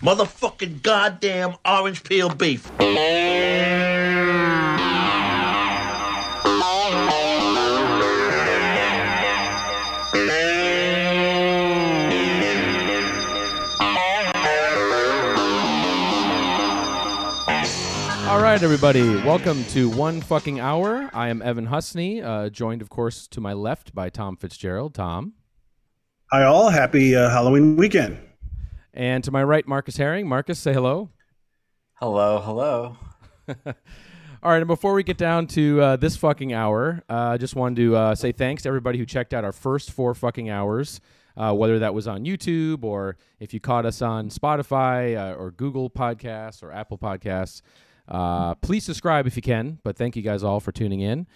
Motherfucking goddamn orange peel beef. Right, everybody. Welcome to One Fucking Hour. I am Evan Husney, uh, joined, of course, to my left by Tom Fitzgerald. Tom. Hi, all. Happy uh, Halloween weekend. And to my right, Marcus Herring. Marcus, say hello. Hello, hello. All right, and before we get down to uh, this fucking hour, uh, I just wanted to uh, say thanks to everybody who checked out our first four fucking hours, uh, whether that was on YouTube or if you caught us on Spotify uh, or Google Podcasts or Apple Podcasts. Uh, please subscribe if you can, but thank you guys all for tuning in.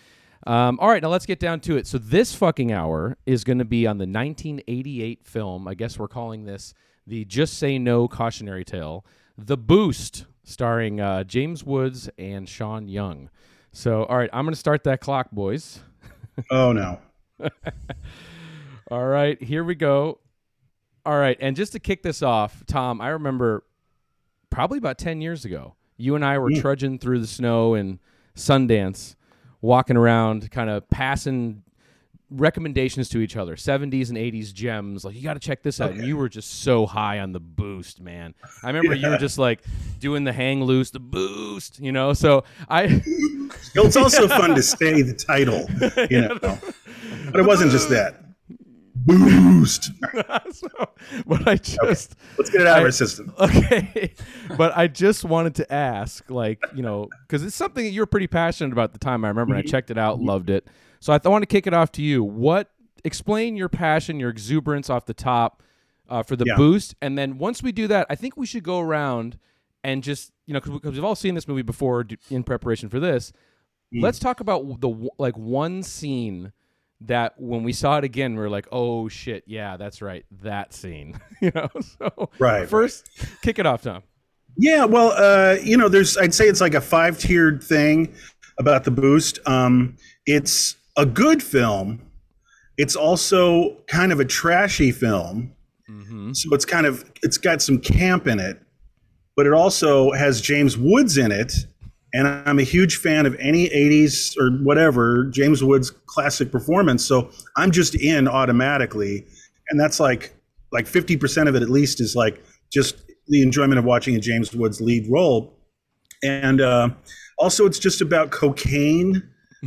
Um, all right, now let's get down to it. So this fucking hour is going to be on the 1988 film. I guess we're calling this the Just Say No cautionary tale, The Boost, starring uh, James Woods and Sean Young. So, all right, I'm going to start that clock, boys. Oh no. All right, here we go. All right, and just to kick this off, Tom, I remember probably about 10 years ago, you and I were Mm. trudging through the snow in Sundance, walking around, kind of passing recommendations to each other. 70s and 80s gems like you got to check this out. And you were just so high on the boost man. I remember you were just like doing the hang loose the boost you know? So i it's also fun to say the title, you know. But it wasn't just that. Boost. so, but i just Let's get it out of I- our system. Okay, but I just wanted to ask, like, you know, because it's something that you're pretty passionate about at the time. I remember and I mm-hmm. checked it out, mm-hmm. loved it. So I, th- I want to kick it off to you. What explain your passion, your exuberance off the top uh, for the Yeah. boost, and then once we do that, I think we should go around and just you know because we've all seen this movie before in preparation for this. Mm. Let's talk about the like one scene that when we saw it again, we are like, oh shit, yeah, that's right, that scene. you know, so Right, First, kick it off, Tom. Yeah, well, uh, you know, there's I'd say it's like a five tiered thing about the boost. Um, it's a good film. It's also kind of a trashy film. So it's kind of it's got some camp in it, but it also has James Woods in it. And I'm a huge fan of any 80s or whatever James Woods classic performance. So I'm just in automatically. And that's like like 50% of it at least is like just the enjoyment of watching a James Woods lead role. And uh, also, it's just about cocaine.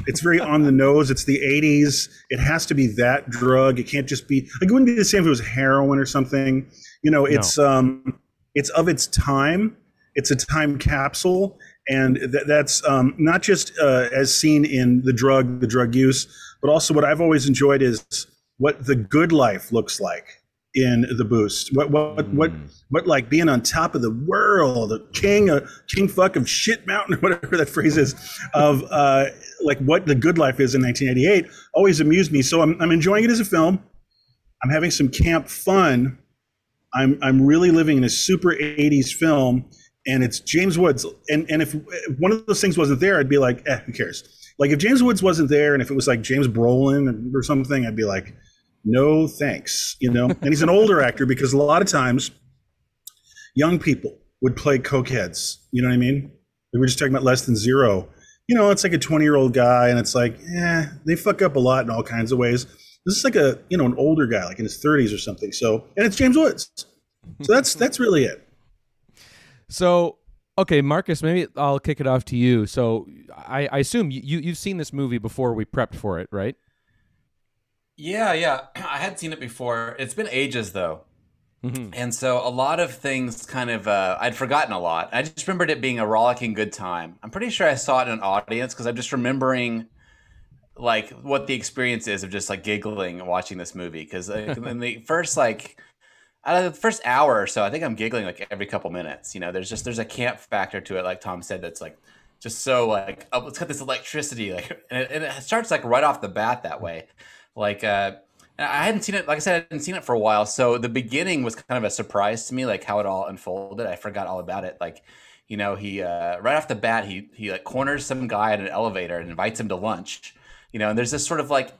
It's very on the nose. It's the 80s. It has to be that drug. It can't just be like it wouldn't be the same if it was heroin or something. You know, it's um, it's of its time. It's a time capsule, and th- that's um, not just uh, as seen in the drug, the drug use, but also what I've always enjoyed is what the good life looks like in the boost. What what what what like being on top of the world, a king, a king fuck of shit mountain, whatever that phrase is, of uh, like what the good life is in 1988 always amused me. So I'm I'm enjoying it as a film. I'm having some camp fun. I'm I'm really living in a super 80s film, and it's James Woods. And and if, one of those things wasn't there, I'd be like, eh, who cares? Like if James Woods wasn't there, and if it was like James Brolin or something, I'd be like, no thanks, you know. And he's an older actor because a lot of times, young people would play cokeheads. You know what I mean? We were just talking about less than zero. You know, it's like a 20 year old guy, and it's like, eh, they fuck up a lot in all kinds of ways. This is like a you know an older guy, like in his 30s or something. So, and it's James Woods. So that's that's really it. So, okay, Marcus, maybe I'll kick it off to you. So, I, I assume you, you you've seen this movie before we prepped for it, right? Yeah, yeah. I had seen it before. It's been ages though. And so a lot of things kind of uh, I'd forgotten a lot. I just remembered it being a rollicking good time. I'm pretty sure I saw it in an audience because I'm just remembering like what the experience is of just like giggling and watching this movie. Because in the first like out of the first hour or so, I think I'm giggling like every couple minutes. You know, there's just there's a camp factor to it, like Tom said. That's like just so like it's got this electricity, like and it, and it starts like right off the bat that way. Like uh, I hadn't seen it. Like I said, I hadn't seen it for a while, so the beginning was kind of a surprise to me, like how it all unfolded. I forgot all about it. Like, you know, he uh, right off the bat, he he like corners some guy at an elevator and invites him to lunch. You know, and there's this sort of like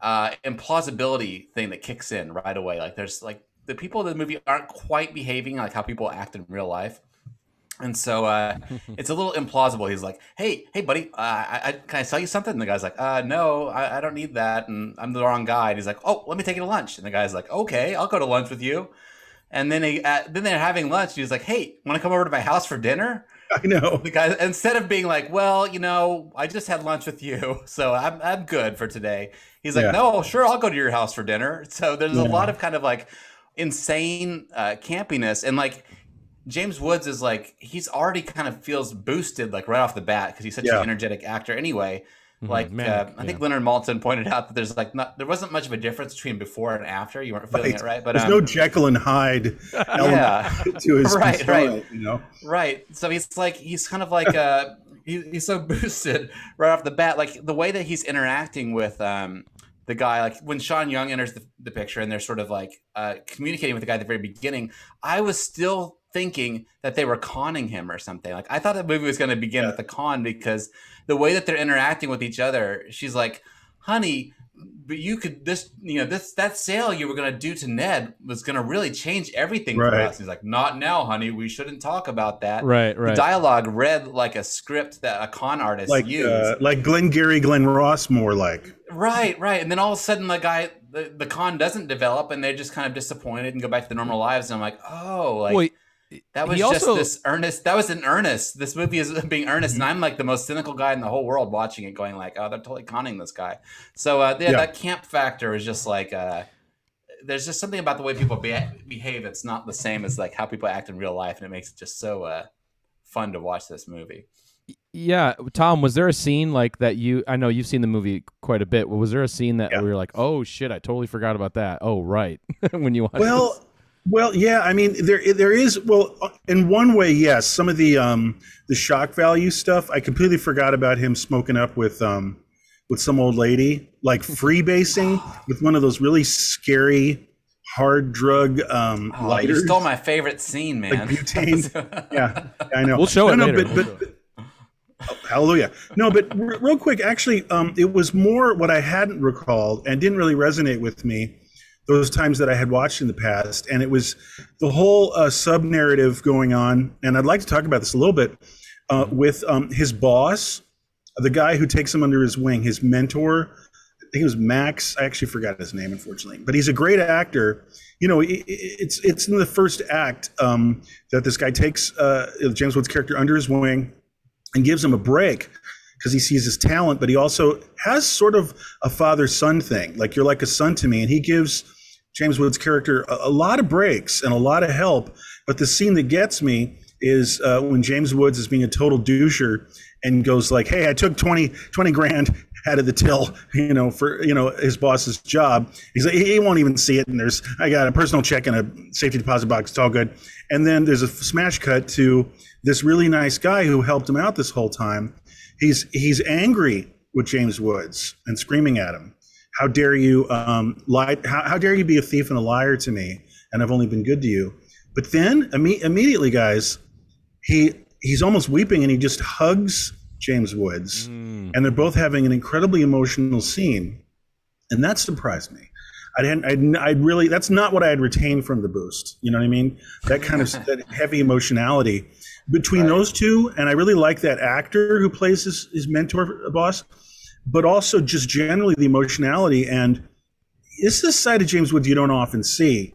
uh, implausibility thing that kicks in right away. Like there's like the people in the movie aren't quite behaving like how people act in real life. And so uh, it's a little implausible. He's like, "Hey, hey, buddy, uh, I, I, can I sell you something?" And the guy's like, uh, "No, I, I don't need that, and I'm the wrong guy." And he's like, "Oh, let me take you to lunch." And the guy's like, "Okay, I'll go to lunch with you." And then he, uh, then they're having lunch. He's like, "Hey, want to come over to my house for dinner?" I know. The guy instead of being like, "Well, you know, I just had lunch with you, so I'm I'm good for today." He's like, Yeah. "No, sure, I'll go to your house for dinner." So there's a lot of kind of like insane uh, campiness and like James Woods is like he's already kind of feels boosted like right off the bat because he's such Yeah. an energetic actor anyway. Mhm, Like uh, manic, I think yeah. Leonard Maltin pointed out that there's like not there wasn't much of a difference between before and after. You weren't feeling Right. it right, but There's um, no Jekyll and Hyde element yeah. to his Right, persona, right. you know. Right. So he's like he's kind of like uh he, he's so boosted right off the bat. Like the way that he's interacting with um the guy, like when Sean Young enters the, the picture and they're sort of like uh communicating with the guy at the very beginning, I was still thinking that they were conning him or something. Like I thought the movie was gonna begin Yeah. with the con because the way that they're interacting with each other, she's like, honey, but you could this you know this that sale you were gonna do to Ned was gonna really change everything for us. He's like, not now, honey. We shouldn't talk about that. Right, right. The dialogue read like a script that a con artist Like used. uh, like Glenn Gary, Glen Ross, more like. Right, right. And then all of a sudden, the guy, the, the con doesn't develop, and they're just kind of disappointed and go back to their normal lives. And I'm like, oh, like Well, that was just also- this earnest. That was an earnest. This movie is being earnest, and I'm like the most cynical guy in the whole world watching it, going like, oh, they're totally conning this guy. So uh, yeah, Yeah. that camp factor is just like. Uh, there's just something about the way people be- behave that's not the same as like how people act in real life, and it makes it just so uh, fun to watch this movie. Yeah, Tom, was there a scene like that you I know you've seen the movie quite a bit. Was there a scene that Yeah. we were like, "Oh shit, I totally forgot about that." Oh, right. when you watch Well, this. well, yeah. I mean, there there is well, in one way, yes. Some of the um the shock value stuff, I completely forgot about him smoking up with um with some old lady, like freebasing with one of those really scary hard drug um Oh, you stole my favorite scene, man. butane. yeah, I know. We'll show it no, later. No, but, but, hallelujah. No, but r- real quick, actually, um, it was more what I hadn't recalled and didn't really resonate with me those times that I had watched in the past, and it was the whole uh, sub narrative going on. And I'd like to talk about this a little bit uh, with um, his boss, the guy who takes him under his wing, his mentor. I think it was Max. I actually forgot his name, unfortunately, but he's a great actor. You know, it- it's it's in the first act um, that this guy takes uh, James Woods' character under his wing and gives him a break because he sees his talent, but he also has sort of a father son thing. Like you're like a son to me, and he gives James Woods' character a, a lot of breaks and a lot of help. But the scene that gets me is uh, when James Woods is being a total doucher and goes like, "Hey, I took 20, 20 grand out of the till, you know, for you know his boss's job." He's like, he won't even see it, and there's I got a personal check and a safety deposit box. It's all good. And then there's a smash cut to this really nice guy who helped him out this whole time. He's he's angry with James Woods and screaming at him. How dare you um, lie? How, how dare you be a thief and a liar to me? And I've only been good to you. But then imme- immediately, guys, he he's almost weeping and he just hugs James Woods, Mm. and they're both having an incredibly emotional scene, and that surprised me. I didn't. I'd, I'd really. That's not what I had retained from the boost. You know what I mean? That kind of that heavy emotionality between Right. those two, and I really like that actor who plays his, his mentor boss, but also just generally the emotionality. And it's this side of James Woods you don't often see.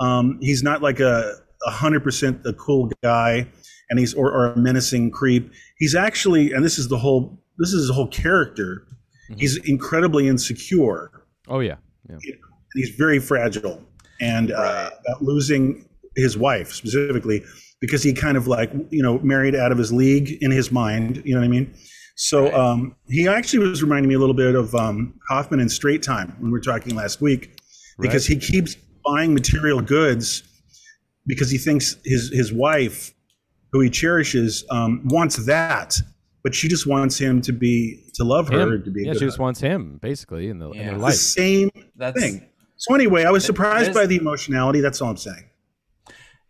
Um, he's not like a a hundred percent a cool guy, and he's or, or a menacing creep. He's actually, and this is the whole. This is his whole character. Mhm. He's incredibly insecure Oh yeah. Yeah. and he's very fragile and uh, about losing his wife specifically because he kind of like you know married out of his league in his mind you know what i mean so um, he actually was reminding me a little bit of um, hoffman in straight time when we were talking last week because he keeps buying material goods because he thinks his his wife who he cherishes um, wants that but she just wants him to be to love her Him. to be a Yeah, good she just husband. wants him basically in the in Yeah. their the life. same That's thing. So anyway, I was surprised by the emotionality. That's all I'm saying.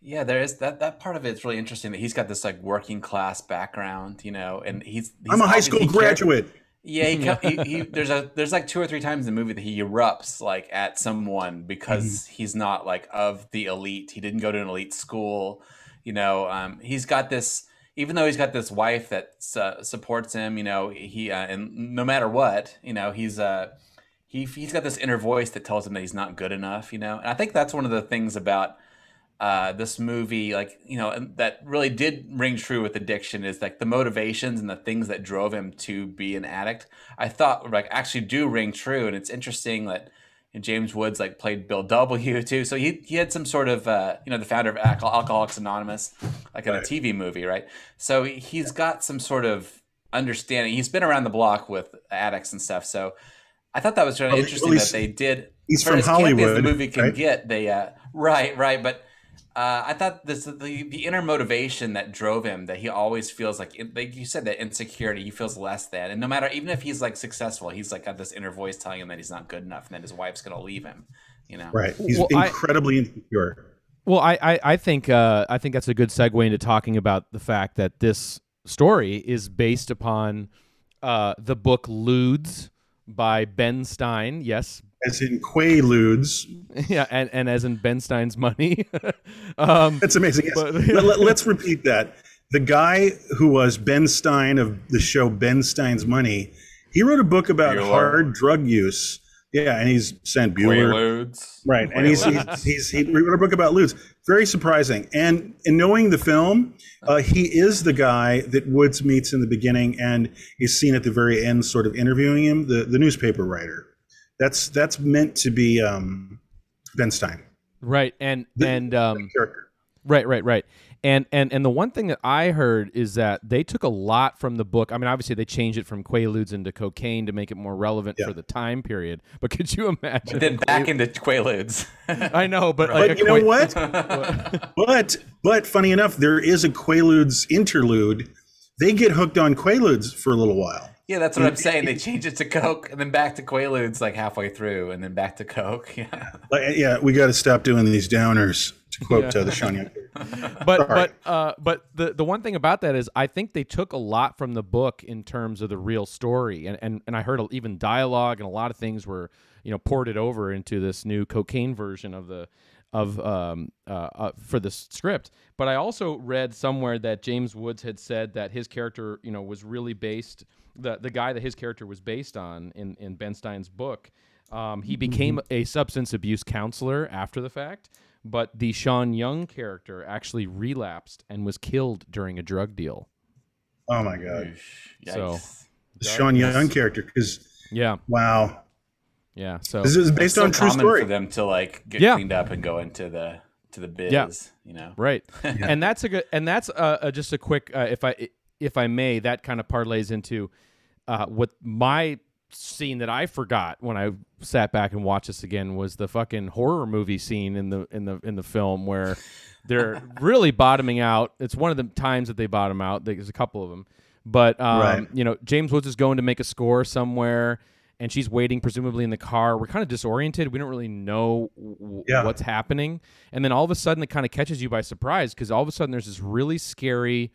yeah. There is that that part of it's really interesting that he's got this like working class background, you know, and he's, he's I'm a high school he care- graduate. Yeah, he, co- he, he there's a there's like two or three times in the movie that he erupts like at someone because Mm-hmm. he's not like of the elite. He didn't go to an elite school. You know, um, he's got this. Even though he's got this wife that uh, supports him, you know, he uh, and no matter what, you know, he's uh he he's got this inner voice that tells him that he's not good enough. You know, and I think that's one of the things about uh, this movie, like you know, that really did ring true with addiction is like the motivations and the things that drove him to be an addict. I thought like actually do ring true, and it's interesting that James Woods like played Bill W too, so he he had some sort of uh, you know the founder of Alco- Alcoholics Anonymous, like in a TV movie, right? So he's got some sort of understanding. He's been around the block with addicts and stuff, so. I thought that was really interesting that they did. he's from Hollywood, the movie can right? get. They uh, right, right, but uh, I thought this the the inner motivation that drove him that he always feels like like you said that insecurity he feels less than and no matter even if he's like successful he's like got this inner voice telling him that he's not good enough and that his wife's gonna leave him you know Right. He's Well, I- incredibly insecure. Well, I, I, I think uh, I think that's a good segue into talking about the fact that this story is based upon uh, the book Ludes by Ben Stein. Yes, As in Quaaludes. yeah, and, and as in Ben Stein's money. um, That's amazing. Yes. But- Let, us repeat that. The guy who was Ben Stein of the show Ben Stein's Money, he wrote a book about Bueller. hard drug use. Yeah, and he's sent Bueller. Quaaludes. Right, and he's, he's, he's he wrote a book about Ludes. Very surprising. And in knowing the film, uh, he is the guy that Woods meets in the beginning, and is seen at the very end, sort of interviewing him, the the newspaper writer. That's that's meant to be um, Ben Stein right, and The- and um, character. Right, right, right. And and and the one thing that I heard is that they took a lot from the book. I mean, obviously they changed it from Quaaludes into cocaine to make it more relevant Yeah. for the time period. But could you imagine? But then back into Quaaludes. I know, but like But a you know what? but but funny enough, there is a Quaaludes interlude. They get hooked on Quaaludes for a little while. Yeah, that's what I'm saying. They change it to Coke and then back to Quaaludes like halfway through and then back to Coke. Yeah. Like, yeah, we got to stop doing these downers. To quote uh, the Sean Young. but Sorry. but uh, but the the one thing about that is I think they took a lot from the book in terms of the real story, and and, and I heard even dialogue and a lot of things were you know ported over into this new cocaine version of the of um uh, uh for the script. But I also read somewhere that James Woods had said that his character you know was really based the the guy that his character was based on in in Ben Stein's book. Um, he became a substance abuse counselor after the fact, but the Sean Young character actually relapsed and was killed during a drug deal. Oh my god, So- the Sean Young character. Because Yeah, wow, yeah. So this is It's based on true story. for them to like get Yeah. cleaned up and go into the to the biz. Yeah. You know. right, and that's a good, and that's uh, uh, just a quick, uh, if I if I may, that kind of parlays into uh, what my scene that I forgot when I sat back and watched this again was the fucking horror movie scene in the in the in the film where they're really bottoming out. It's one of the times that they bottom out. There's a couple of them, but um, Right. you know, James Woods is going to make a score somewhere. And she's waiting, presumably in the car. We're kind of disoriented. We don't really know w- Yeah. what's happening. And then all of a sudden, it kind of catches you by surprise because all of a sudden, there's this really scary,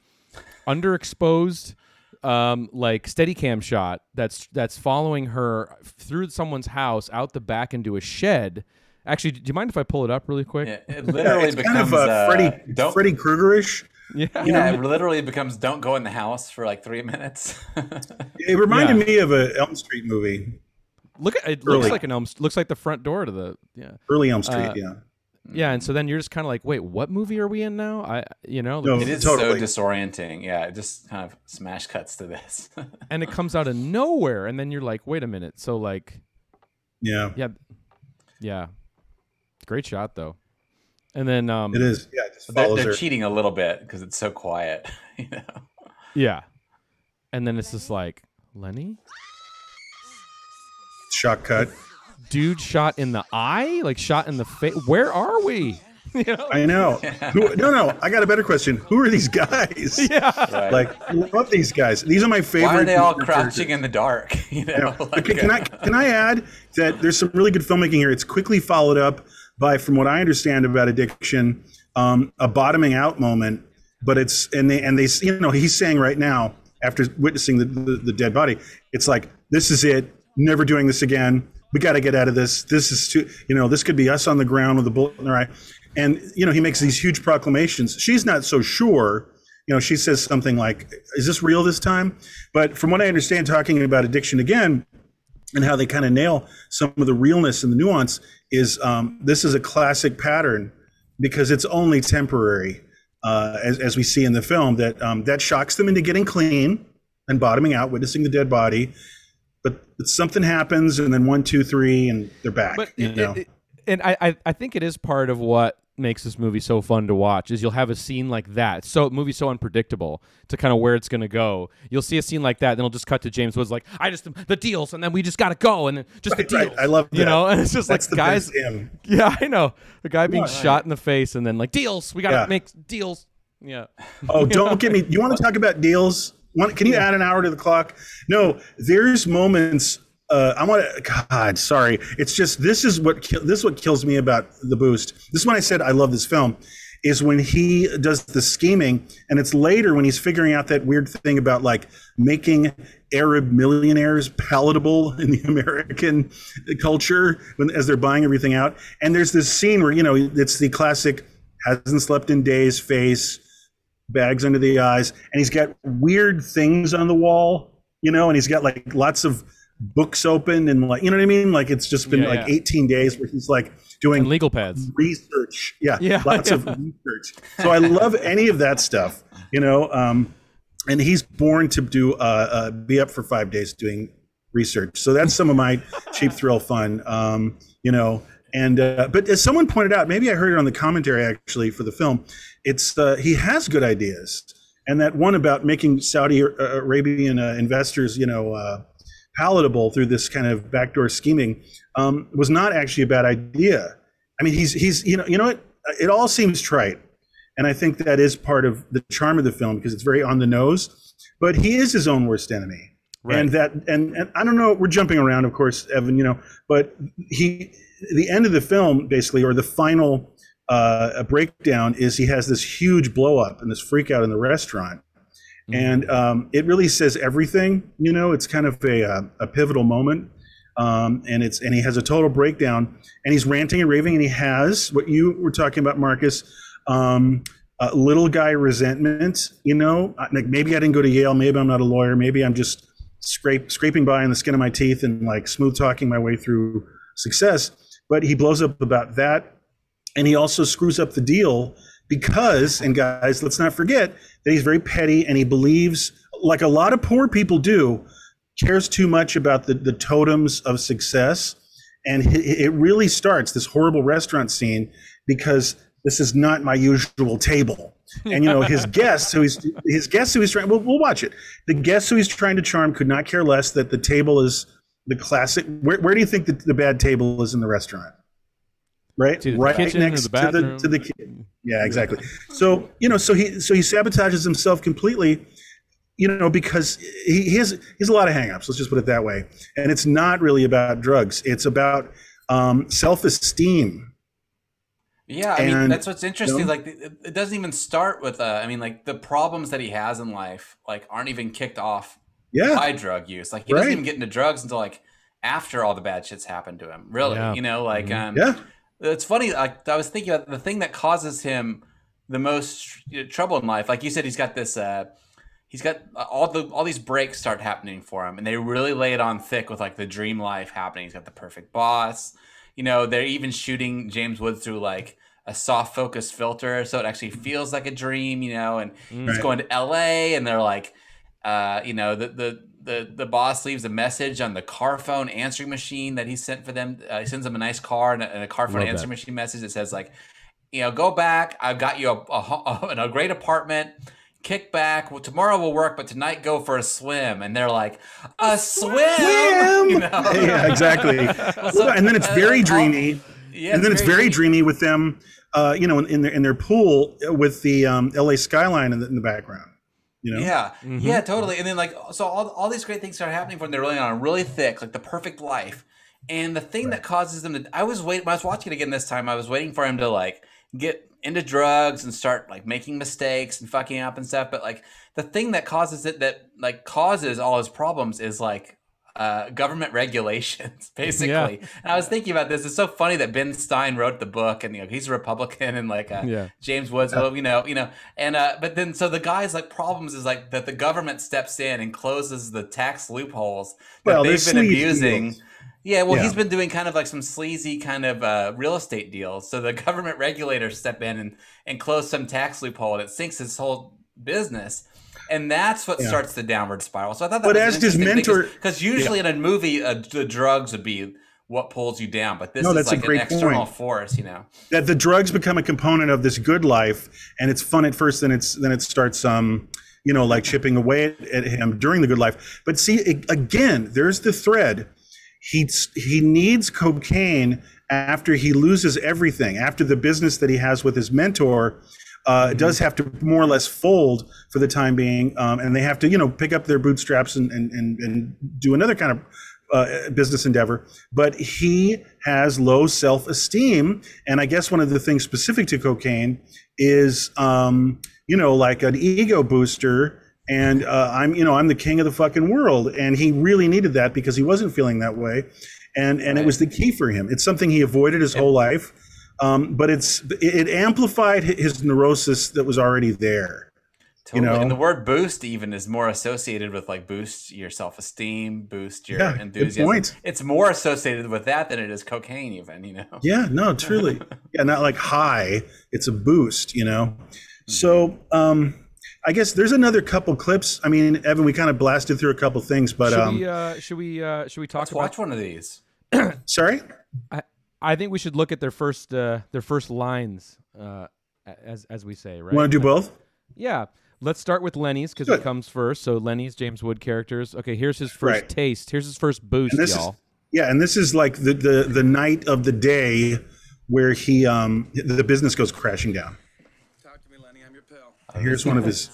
underexposed, um, like Steadicam shot that's that's following her through someone's house, out the back into a shed. Actually, do you mind if I pull it up really quick? Yeah, it Yeah, literally it's becomes kind of uh, uh, Freddy don't Freddy Kruegerish. Yeah. yeah, it literally becomes don't go in the house for like three minutes. It reminded Yeah. me of a Elm Street movie, Look at it. Looks like an Elm. Looks like the front door to the yeah. early Elm Street. Uh, yeah, Yeah, and so then you're just kind of like, wait, what movie are we in now? I, you know, No. it is Totally. so disorienting. Yeah, it just kind of smash cuts to this. and it comes out of nowhere, and then you're like, wait a minute. So like, yeah, yeah, yeah, great shot though. And then, um, it is. Yeah, it just they're, they're cheating a little bit because it's so quiet. You know. yeah, and then it's just like Lenny, Shot cut. Dude, shot in the eye, like shot in the face. Where are we? you know? I know. Who, no, no. I got a better question. Who are these guys? yeah, Right. Like, I love these guys. These are my favorite. Why are they all characters. crouching in the dark? You know. Yeah. like, Okay, can I can I add that there's some really good filmmaking here. It's quickly followed up by, from what I understand about addiction, um, a bottoming out moment. But it's and they and they you know he's saying right now after witnessing the, the, the dead body, it's like this is it. Never doing this again. We got to get out of this. This is too, you know, this could be us on the ground with a bullet in their eye. And, you know, he makes these huge proclamations. She's not so sure. You know, she says something like, is this real this time? But from what I understand, talking about addiction again and how they kind of nail some of the realness and the nuance is um, this is a classic pattern because it's only temporary, uh, as, as we see in the film, that um, that shocks them into getting clean and bottoming out, witnessing the dead body. But, something happens, and then one, two, three, and they're back. But you it- know? it- and I, I I think it is part of what makes this movie so fun to watch is you'll have a scene like that. So movie so unpredictable to kind of where it's going to go. You'll see a scene like that, then it'll just cut to James Woods like, I just the deals, and then we just got to go, and then just Right, the right. deals. I love you know, and it's just That's like the guys. Yeah, I know the guy being Right. shot in the face, and then like deals. We got to Yeah. make deals. Yeah. Oh, don't get me. You want to talk about deals? Want, can you add an hour to the clock? No, there's moments. Uh, I want to. God, sorry. It's just this is what this is what kills me about the boost. This is when I said I love this film. Is when he does the scheming, and it's later when he's figuring out that weird thing about like making Arab millionaires palatable in the American culture when as they're buying everything out. And there's this scene where you know it's the classic hasn't slept in days face bags under the eyes, and he's got weird things on the wall, you know, and he's got like lots of books open and like you know what I mean? Like it's just been Yeah, like yeah. 18 days where he's like doing And legal pads. research. Yeah, Yeah, lots of research. So I love any of that stuff, you know. Um, and he's born to do uh, uh, be up for five days doing research. So that's some of my cheap thrill fun, um, you know. And uh, but as someone pointed out, maybe I heard it on the commentary actually for the film. It's uh, he has good ideas, and that one about making Saudi uh, Arabian uh, investors, you know, uh, palatable through this kind of backdoor scheming um, was not actually a bad idea. I mean, he's he's you know you know what it all seems trite, and I think that is part of the charm of the film because it's very on the nose. But he is his own worst enemy, and that and and I don't know. We're jumping around, of course, Evan. You know, but he the end of the film basically, or the final uh, breakdown is he has this huge blow up and this freak out in the restaurant and um, it really says everything. You know, it's kind of a uh, a pivotal moment, um, and it's and he has a total breakdown, and he's ranting and raving, and he has what you were talking about, Marcus. Um, uh, little guy resentment. You know, like maybe I didn't go to Yale, maybe I'm not a lawyer, maybe I'm just scrape scraping by on the skin of my teeth and like smooth talking my way through success. But he blows up about that, and he also screws up the deal because and guys let's not forget that he's very petty and he believes like a lot of poor people do cares too much about the, the totems of success and it, it really starts this horrible restaurant scene because this is not my usual table and you know his guests who he's his guests who he's trying we'll, we'll watch it the guests who he's trying to charm could not care less that the table is the classic where, where do you think the, the bad table is in the restaurant right It's either the right kitchen or next the to the bathroom. to the ki- yeah exactly so you know so he so he sabotages himself completely you know because he, he has he has a lot of hangups let's just put it that way and it's not really about drugs it's about um, self-esteem Yeah, I mean that's what's interesting. you know? Like it, it doesn't even start with. Uh, I mean, like the problems that he has in life, like aren't even kicked off yeah by drug use. Like he doesn't even get into drugs until like after all the bad shit's happened to him. Really, Yeah. you know, like um, yeah it's funny. Like I was thinking about the thing that causes him the most you know, trouble in life. Like you said, he's got this. Uh, he's got uh, all the all these breaks start happening for him, and they really lay it on thick with like the dream life happening. He's got the perfect boss. You know, they're even shooting James Woods through like a soft focus filter, so it actually feels like a dream. You know, and he's going to L.A. and they're like, uh, you know, the the the the boss leaves a message on the car phone answering machine that he sent for them. Uh, he sends them a nice car and a, and a car phone Love answering that. machine message that says like, you know, go back. I've got you a, a, ho- a great apartment. Kick back. Well, tomorrow will work, but tonight go for a swim. And they're like, a swim. Swim! You know? yeah exactly so- and then it's uh, very all- dreamy Yeah, and then it's very dreamy. dreamy with them uh, you know in, in their in their pool with the um, la skyline in the, in the background you know Yeah, Mhm. yeah, totally. And then like, so all, all these great things start happening for them. They're really on a really thick, like the perfect life. And the thing that causes them to, I was waiting. When I was watching it again this time, I was waiting for him to like get into drugs and start like making mistakes and fucking up and stuff. But like the thing that causes it, that like causes all his problems, is like uh, government regulations, basically. Yeah. And I was thinking about this. It's so funny that Ben Stein wrote the book, and you know he's a Republican, and like uh, yeah. James Woods, well, you know, you know, and uh, but then so the guy's like problems is like that the government steps in and closes the tax loopholes that well, they've been abusing. Deals. Yeah, well, yeah. he's been doing kind of like some sleazy kind of uh, real estate deals. So the government regulators step in and, and close some tax loophole, and it sinks his whole business and that's what yeah. starts the downward spiral. So I thought that but as his mentor, because usually yeah. in a movie, uh, the drugs would be what pulls you down, but this no, is like an external point. force, you know. That the drugs become a component of this good life, and it's fun at first, then it's then it starts um you know like chipping away at, at him during the good life. But see it, again, there's the thread. He he needs cocaine after he loses everything, after the business that he has with his mentor uh, mm-hmm. does have to more or less fold for the time being, um, and they have to you know pick up their bootstraps and and and, and do another kind of uh, business endeavor. But he has low self esteem, and I guess one of the things specific to cocaine is um, you know like an ego booster. And uh, I'm, you know, I'm the king of the fucking world, and he really needed that because he wasn't feeling that way, and and right. it was the key for him. It's something he avoided his whole life um, but it's it amplified his neurosis that was already there. Totally. You know, and the word boost even is more associated with like boost your self esteem, boost your yeah, enthusiasm. Point. It's more associated with that than it is cocaine, even. You know. Yeah. No. Truly. yeah. Not like high. It's a boost. You know. Mm-hmm. So. um I guess there's another couple clips. I mean, Evan, we kind of blasted through a couple things, but should um, we uh, should we uh, should we talk Let's about watch one of these? Sorry. I, I think we should look at their first uh, their first lines, uh, as as we say, right? Want to do both? Yeah. Let's start with Lenny's because it comes first. So Lenny's James Wood characters. Okay, here's his first right. taste. Here's his first boost, y'all. Is, yeah, and this is like the, the the night of the day where he um the business goes crashing down. Talk to me, Lenny. I'm your pal. Here's one of his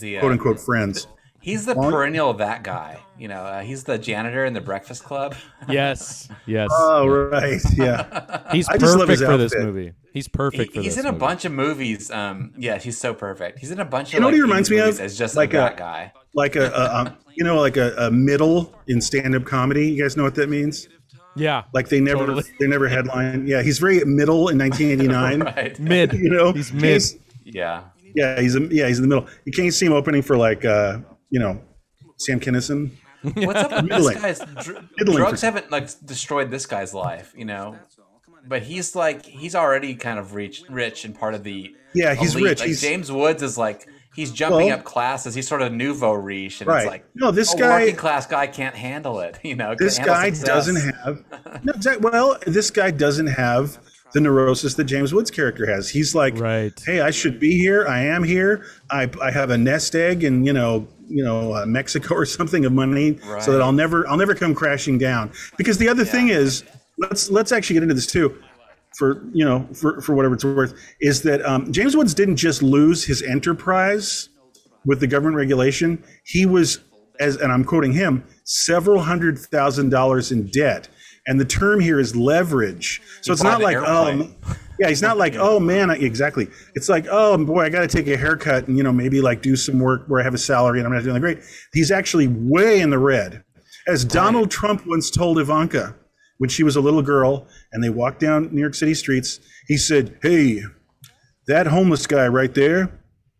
the, uh, quote unquote friends. He's the perennial that guy. You know, uh, he's the janitor in the Breakfast Club. yes, yes. Oh right, yeah. he's perfect for this movie. He's perfect he, He's in movie. a bunch of movies. Um, yeah, he's so perfect. He's in a bunch you of. know like, what he reminds me of? As just like a, a guy. Like a, a um, you know, like a, a middle in stand-up comedy. You guys know what that means? Yeah. Like they never totally. they never headline. Yeah, he's very middle in 1989. right. Mid. You know, he's mid. yeah. Yeah, he's a, yeah he's in the middle. You can't see him opening for like uh, you know Sam Kinison. What's up with this guy's dr- drugs haven't like destroyed this guy's life, you know. But he's like he's already kind of rich, rich and part of the yeah he's elite. rich. Like he's, James Woods is like he's jumping well, up classes. He's sort of nouveau riche, and right. it's like no, this a guy working class guy can't handle it. You know, this guy success. doesn't have no, well, this guy doesn't have the neurosis that James Woods' character has. He's like, right. hey, I should be here. I am here. I, I have a nest egg and you know you know uh, Mexico or something of money, right. so that I'll never I'll never come crashing down. Because the other yeah. thing is, let's let's actually get into this too. For you know, for, for whatever it's worth, is that um, James Woods didn't just lose his enterprise with the government regulation. He was, as and I'm quoting him, several hundred thousand dollars in debt. And the term here is leverage. So he it's not like oh, yeah, he's not like, oh man, I, exactly. It's like, oh boy, I got to take a haircut and you know maybe like do some work where I have a salary and I'm not doing great. He's actually way in the red, as Donald right. Trump once told Ivanka when she was a little girl and they walked down New York City streets. He said, "Hey, that homeless guy right there,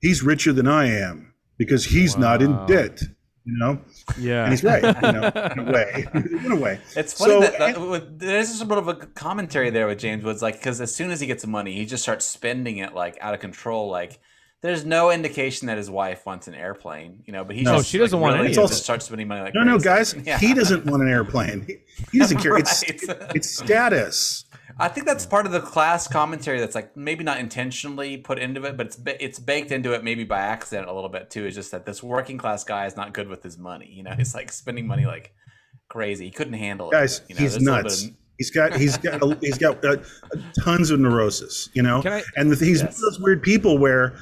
he's richer than I am because he's wow. not in debt." You know, yeah, and he's right. You know, in a way, in a way. It's funny so, that, that and, there's just a bit of a commentary there with James Woods, like because as soon as he gets money, he just starts spending it like out of control. Like there's no indication that his wife wants an airplane, you know, but he no, just, she doesn't like, want really any. Just starts spending money like no, crazy. no, guys, yeah. he doesn't want an airplane. He, he doesn't care. right. It's it's status. I think that's part of the class commentary that's like maybe not intentionally put into it, but it's it's baked into it maybe by accident a little bit too. Is just that this working class guy is not good with his money. You know, he's like spending money like crazy. He couldn't handle it. Guys, you know, he's nuts. Of... He's got he's got a, he's got uh, tons of neurosis. You know, I... and the, he's yes. one of those weird people where,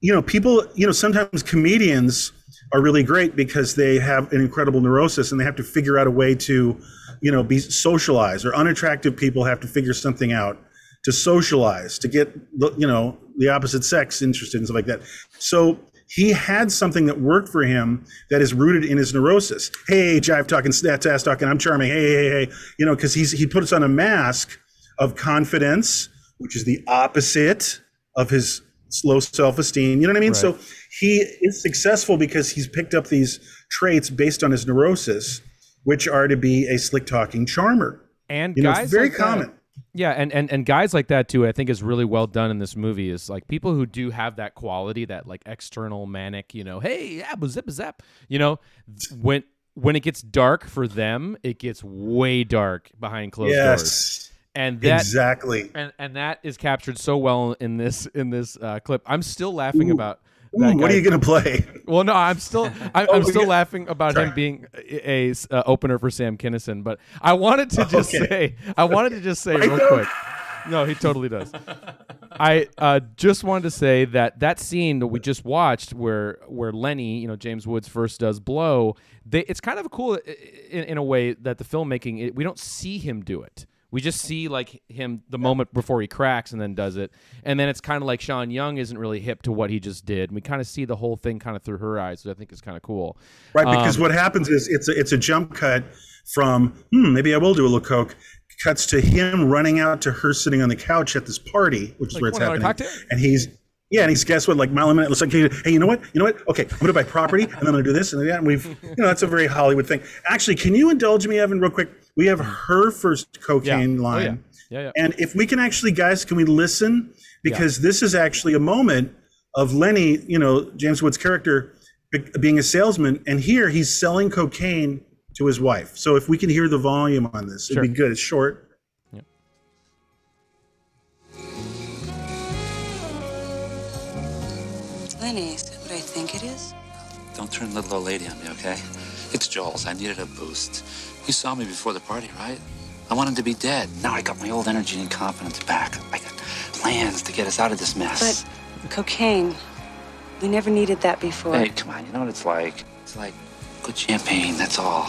you know, people you know sometimes comedians are really great because they have an incredible neurosis and they have to figure out a way to you know be socialized or unattractive people have to figure something out to socialize to get the you know the opposite sex interested and stuff like that so he had something that worked for him that is rooted in his neurosis. Hey, jive talking, stats ass talking, I'm charming. Hey, hey, hey, you know, because he's he puts on a mask of confidence, which is the opposite of his low self esteem. You know what I mean? Right. So he is successful because he's picked up these traits based on his neurosis, which are to be a slick talking charmer. And You know, guys it's very like that- common. Yeah, and, and and guys like that too, I think is really well done in this movie. Is like people who do have that quality, that like external manic, you know, hey, yeah, zip zap, you know, when when it gets dark for them, it gets way dark behind closed doors, Yes, and that exactly. and and that is captured so well in this in this uh, clip. I'm still laughing Ooh. about. Ooh, what are you going to play? Well, no, I'm still I'm, Oh, I'm still yeah. laughing about him Sorry. being a, a uh, opener for Sam Kinison, but I wanted to just Okay. say I wanted to just say real quick. No, he totally does. I uh, just wanted to say that that scene that we just watched, where where Lenny, you know, James Woods first does blow, they, it's kind of cool in, in a way that the filmmaking it, we don't see him do it. We just see like him the moment before he cracks and then does it, and then it's kind of like Sean Young isn't really hip to what he just did. And we kind of see the whole thing kind of through her eyes, which I think is kind of cool. Right, because Um, what happens is it's a, it's a jump cut from hmm, maybe I will do a little coke. Cuts to him running out to her sitting on the couch at this party, which is Like, where it's happening. And he's yeah, and he's guess what? Like mile minute. Looks like hey, you know what? You know what? Okay, I'm gonna buy property, and then I'm gonna do this and that. And we've you know that's a very Hollywood thing. Actually, can you indulge me, Evan, real quick? We have her first cocaine Oh, line. yeah. Yeah, yeah. And if we can actually, guys, can we listen? Because this is actually a moment of Lenny, you know, James Wood's character be- being a salesman. And here he's selling cocaine to his wife. So if we can hear the volume on this, it'd be good. It's short. Lenny, is that what I think it is? Don't turn little old lady on me, okay? It's Joel's. I needed a boost. You saw me before the party, right? I wanted to be dead. Now I got my old energy and confidence back. I got plans to get us out of this mess. But cocaine. We never needed that before. hey, come on, you know what it's like? It's like good champagne, that's all.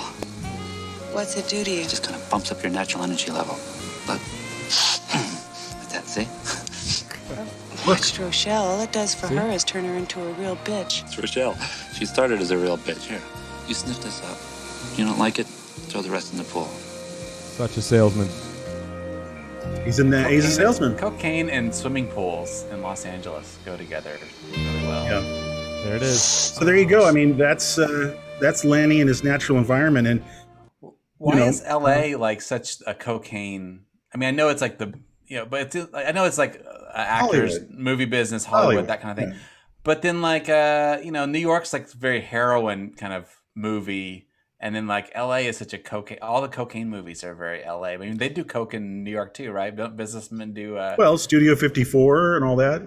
What's it do to you? It just kind of bumps up your natural energy level. Look. like that, see? Watch Rochelle. All it does for her is turn her into a real bitch. It's Rochelle. She started as a real bitch. Here, you sniff this up. You don't like it? Throw the rest in the pool. Such a salesman. He's in that. He's a salesman. Cocaine and swimming pools in Los Angeles go together really well. Yeah. There it is. So there you go. I mean, that's uh, that's Lenny in his natural environment. And Why know, is LA like such a cocaine? I mean, I know it's like the you know, but it's, I know it's like uh, actors, Hollywood. movie business, Hollywood, Hollywood, that kind of thing. yeah. But then like uh, you know, New York's like very heroin kind of movie, and then like LA is such a cocaine. All the cocaine movies are very LA. I mean, they do coke in New York too, right? Businessmen do? Uh, well, Studio 54 and all that.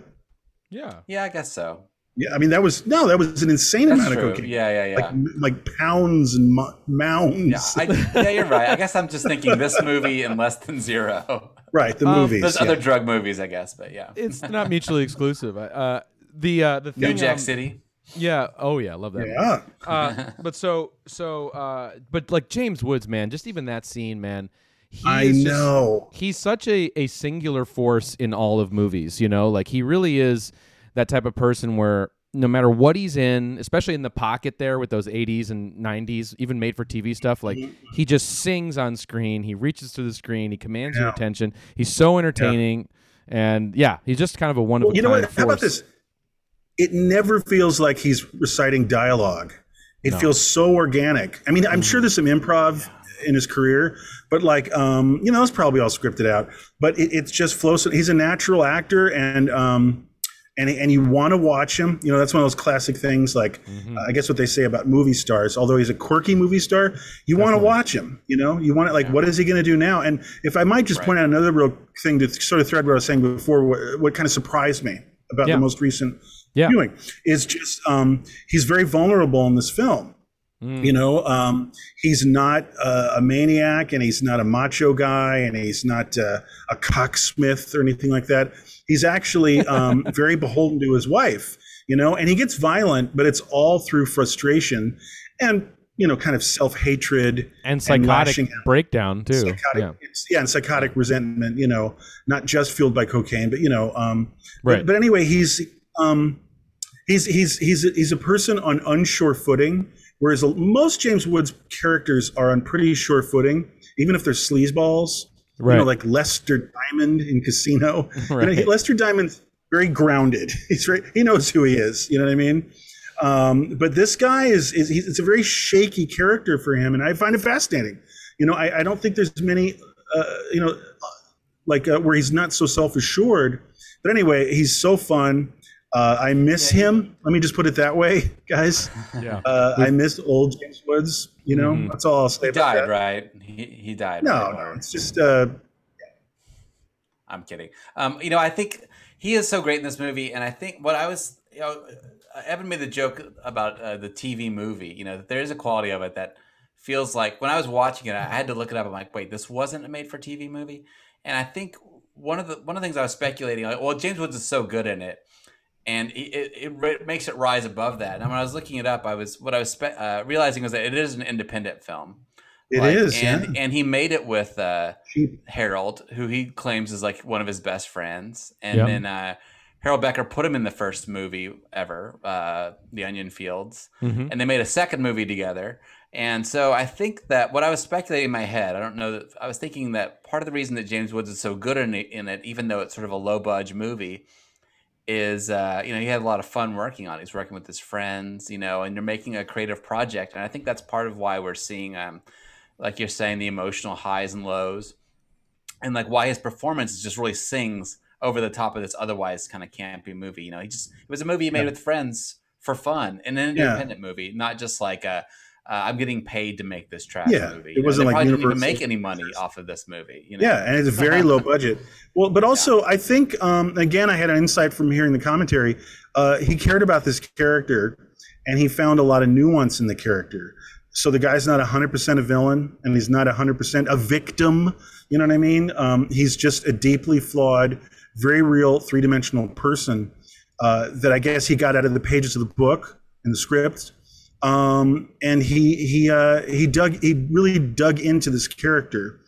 Yeah. yeah, I guess so. Yeah, I mean that was no, that was an insane That's amount true. of cocaine. Yeah, yeah, yeah. Like like pounds and mo- yeah. I, yeah, you're right. I guess I'm just thinking this movie in less than zero. Right, the Um, movies. There's yeah. other drug movies, I guess, but yeah. It's not mutually exclusive. Uh, the uh, the New Jack um, City. Yeah. Oh yeah, love that. Yeah. Uh, but so so uh, but like James Woods, man, just even that scene, man. He I is just- know. he's such a, a singular force in all of movies, you know? Like he really is that type of person where no matter what he's in, especially in the pocket there with those 80s and 90s, even made for TV stuff, like Mm-hmm. he just sings on screen. He reaches to the screen. He commands your attention. He's so entertaining. And yeah, he's just kind of a one of you know what? How about this? It never feels like he's reciting dialogue. It feels so organic. I mean, I'm sure there's some improv in his career, but like, um, you know, it's probably all scripted out. But it, it just flows. He's a natural actor, and um, and and you want to watch him. You know, that's one of those classic things. Like, Mm-hmm. I guess what they say about movie stars. Although he's a quirky movie star, you want to watch him. You know, you want to like, what is he going to do now? And if I might just point out another real thing to sort of thread what I was saying before, what, what kind of surprised me about Yeah. the most recent Yeah. viewing is just um, he's very vulnerable in this film. Mm. You know, um, he's not uh, a maniac, and he's not a macho guy, and he's not uh, a cocksmith or anything like that. He's actually um, very beholden to his wife. You know, and he gets violent, but it's all through frustration and you know, kind of self hatred and psychotic out. breakdown too. Psychotic, yeah. it's, yeah, and psychotic resentment. You know, not just fueled by cocaine, but you know, um, Right. But, but anyway, he's um, he's he's he's a, he's a person on unsure footing, whereas most James Woods characters are on pretty sure footing, even if they're sleazeballs. You know, like Lester Diamond in Casino. You know. Lester Diamond's very grounded. He's very, he knows who he is. You know what I mean? Um, but this guy is, is he's, it's a very shaky character for him, and I find it fascinating. You know, I, I don't think there's many, uh, you know, like uh, where he's not so self assured. But anyway, he's so fun. Uh, I miss him. Let me just put it that way, guys. Yeah. Uh, I miss old James Woods. You know, Mhm. that's all I'll say He about died, that. right? He, he died. No, right? no, it's just uh, I'm kidding. Um, you know, I think he is so great in this movie, and I think what I was, you know, uh, Evan made the joke about uh, the TV movie. You know, that there is a quality of it that feels like when I was watching it, I had to look it up. I'm like, wait, this wasn't a made-for-TV movie, and I think one of the one of the things I was speculating, like, well, James Woods is so good in it. And it, it, it makes it rise above that. And when I was looking it up, I was what I was spe- uh, realizing was that it is an independent film. It Like, is, and yeah. and he made it with uh, Harold, who he claims is like one of his best friends, and Yep. then uh, Harold Becker put him in the first movie ever, uh, The Onion Fields, Mhm. and they made a second movie together. And so I think that what I was speculating in my head, I don't know that I was thinking that part of the reason that James Woods is so good in it, in it even though it's sort of a low budget movie, is uh, you know he had a lot of fun working on. it. He's working with his friends, you know, and you're making a creative project, and I think that's part of why we're seeing, um, like you're saying, the emotional highs and lows, and like why his performance just really sings over the top of this otherwise kind of campy movie. You know, he just it was a movie he made Yeah. with friends for fun, an Yeah. independent movie, not just like a. Uh, I'm getting paid to make this trash Yeah, movie. it wasn't like didn't make any money off of this movie. You know? Yeah, and it's a very low budget. Well, but also I think um, again I had an insight from hearing the commentary. Uh, he cared about this character, and he found a lot of nuance in the character. So the guy's not 100% a villain, and he's not 100% a victim. You know what I mean? Um, he's just a deeply flawed, very real three-dimensional person uh, that I guess he got out of the pages of the book and the script. Um, and he he uh, he dug he really dug into this character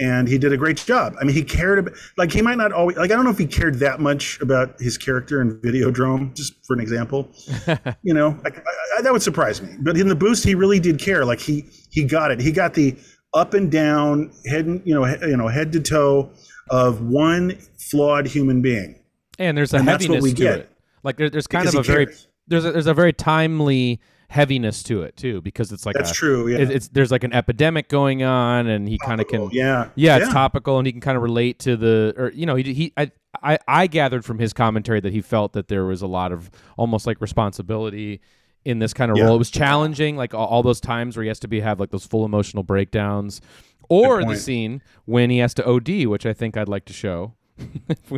and he did a great job. I mean, he cared about like he might not always like I don't know if he cared that much about his character in Videodrome, just for an example. you know, like I, I, that would surprise me. But in the boost, he really did care. Like he he got it. He got the up and down, head you know he, you know head to toe of one flawed human being. And there's a And heaviness we to get. it. Like there, there's kind Because of a very cares. there's a, there's a very timely heaviness to it too because it's like That's a, true, yeah. it- it's there's like an epidemic going on and he kind of can Yeah, yeah it's topical and he can kind of relate to the or you know he he I, I I gathered from his commentary that he felt that there was a lot of almost like responsibility in this kind of Yeah. role. It was challenging, like all, all those times where he has to be have like those full emotional breakdowns, or the scene when he has to OD, which I think I'd like to show.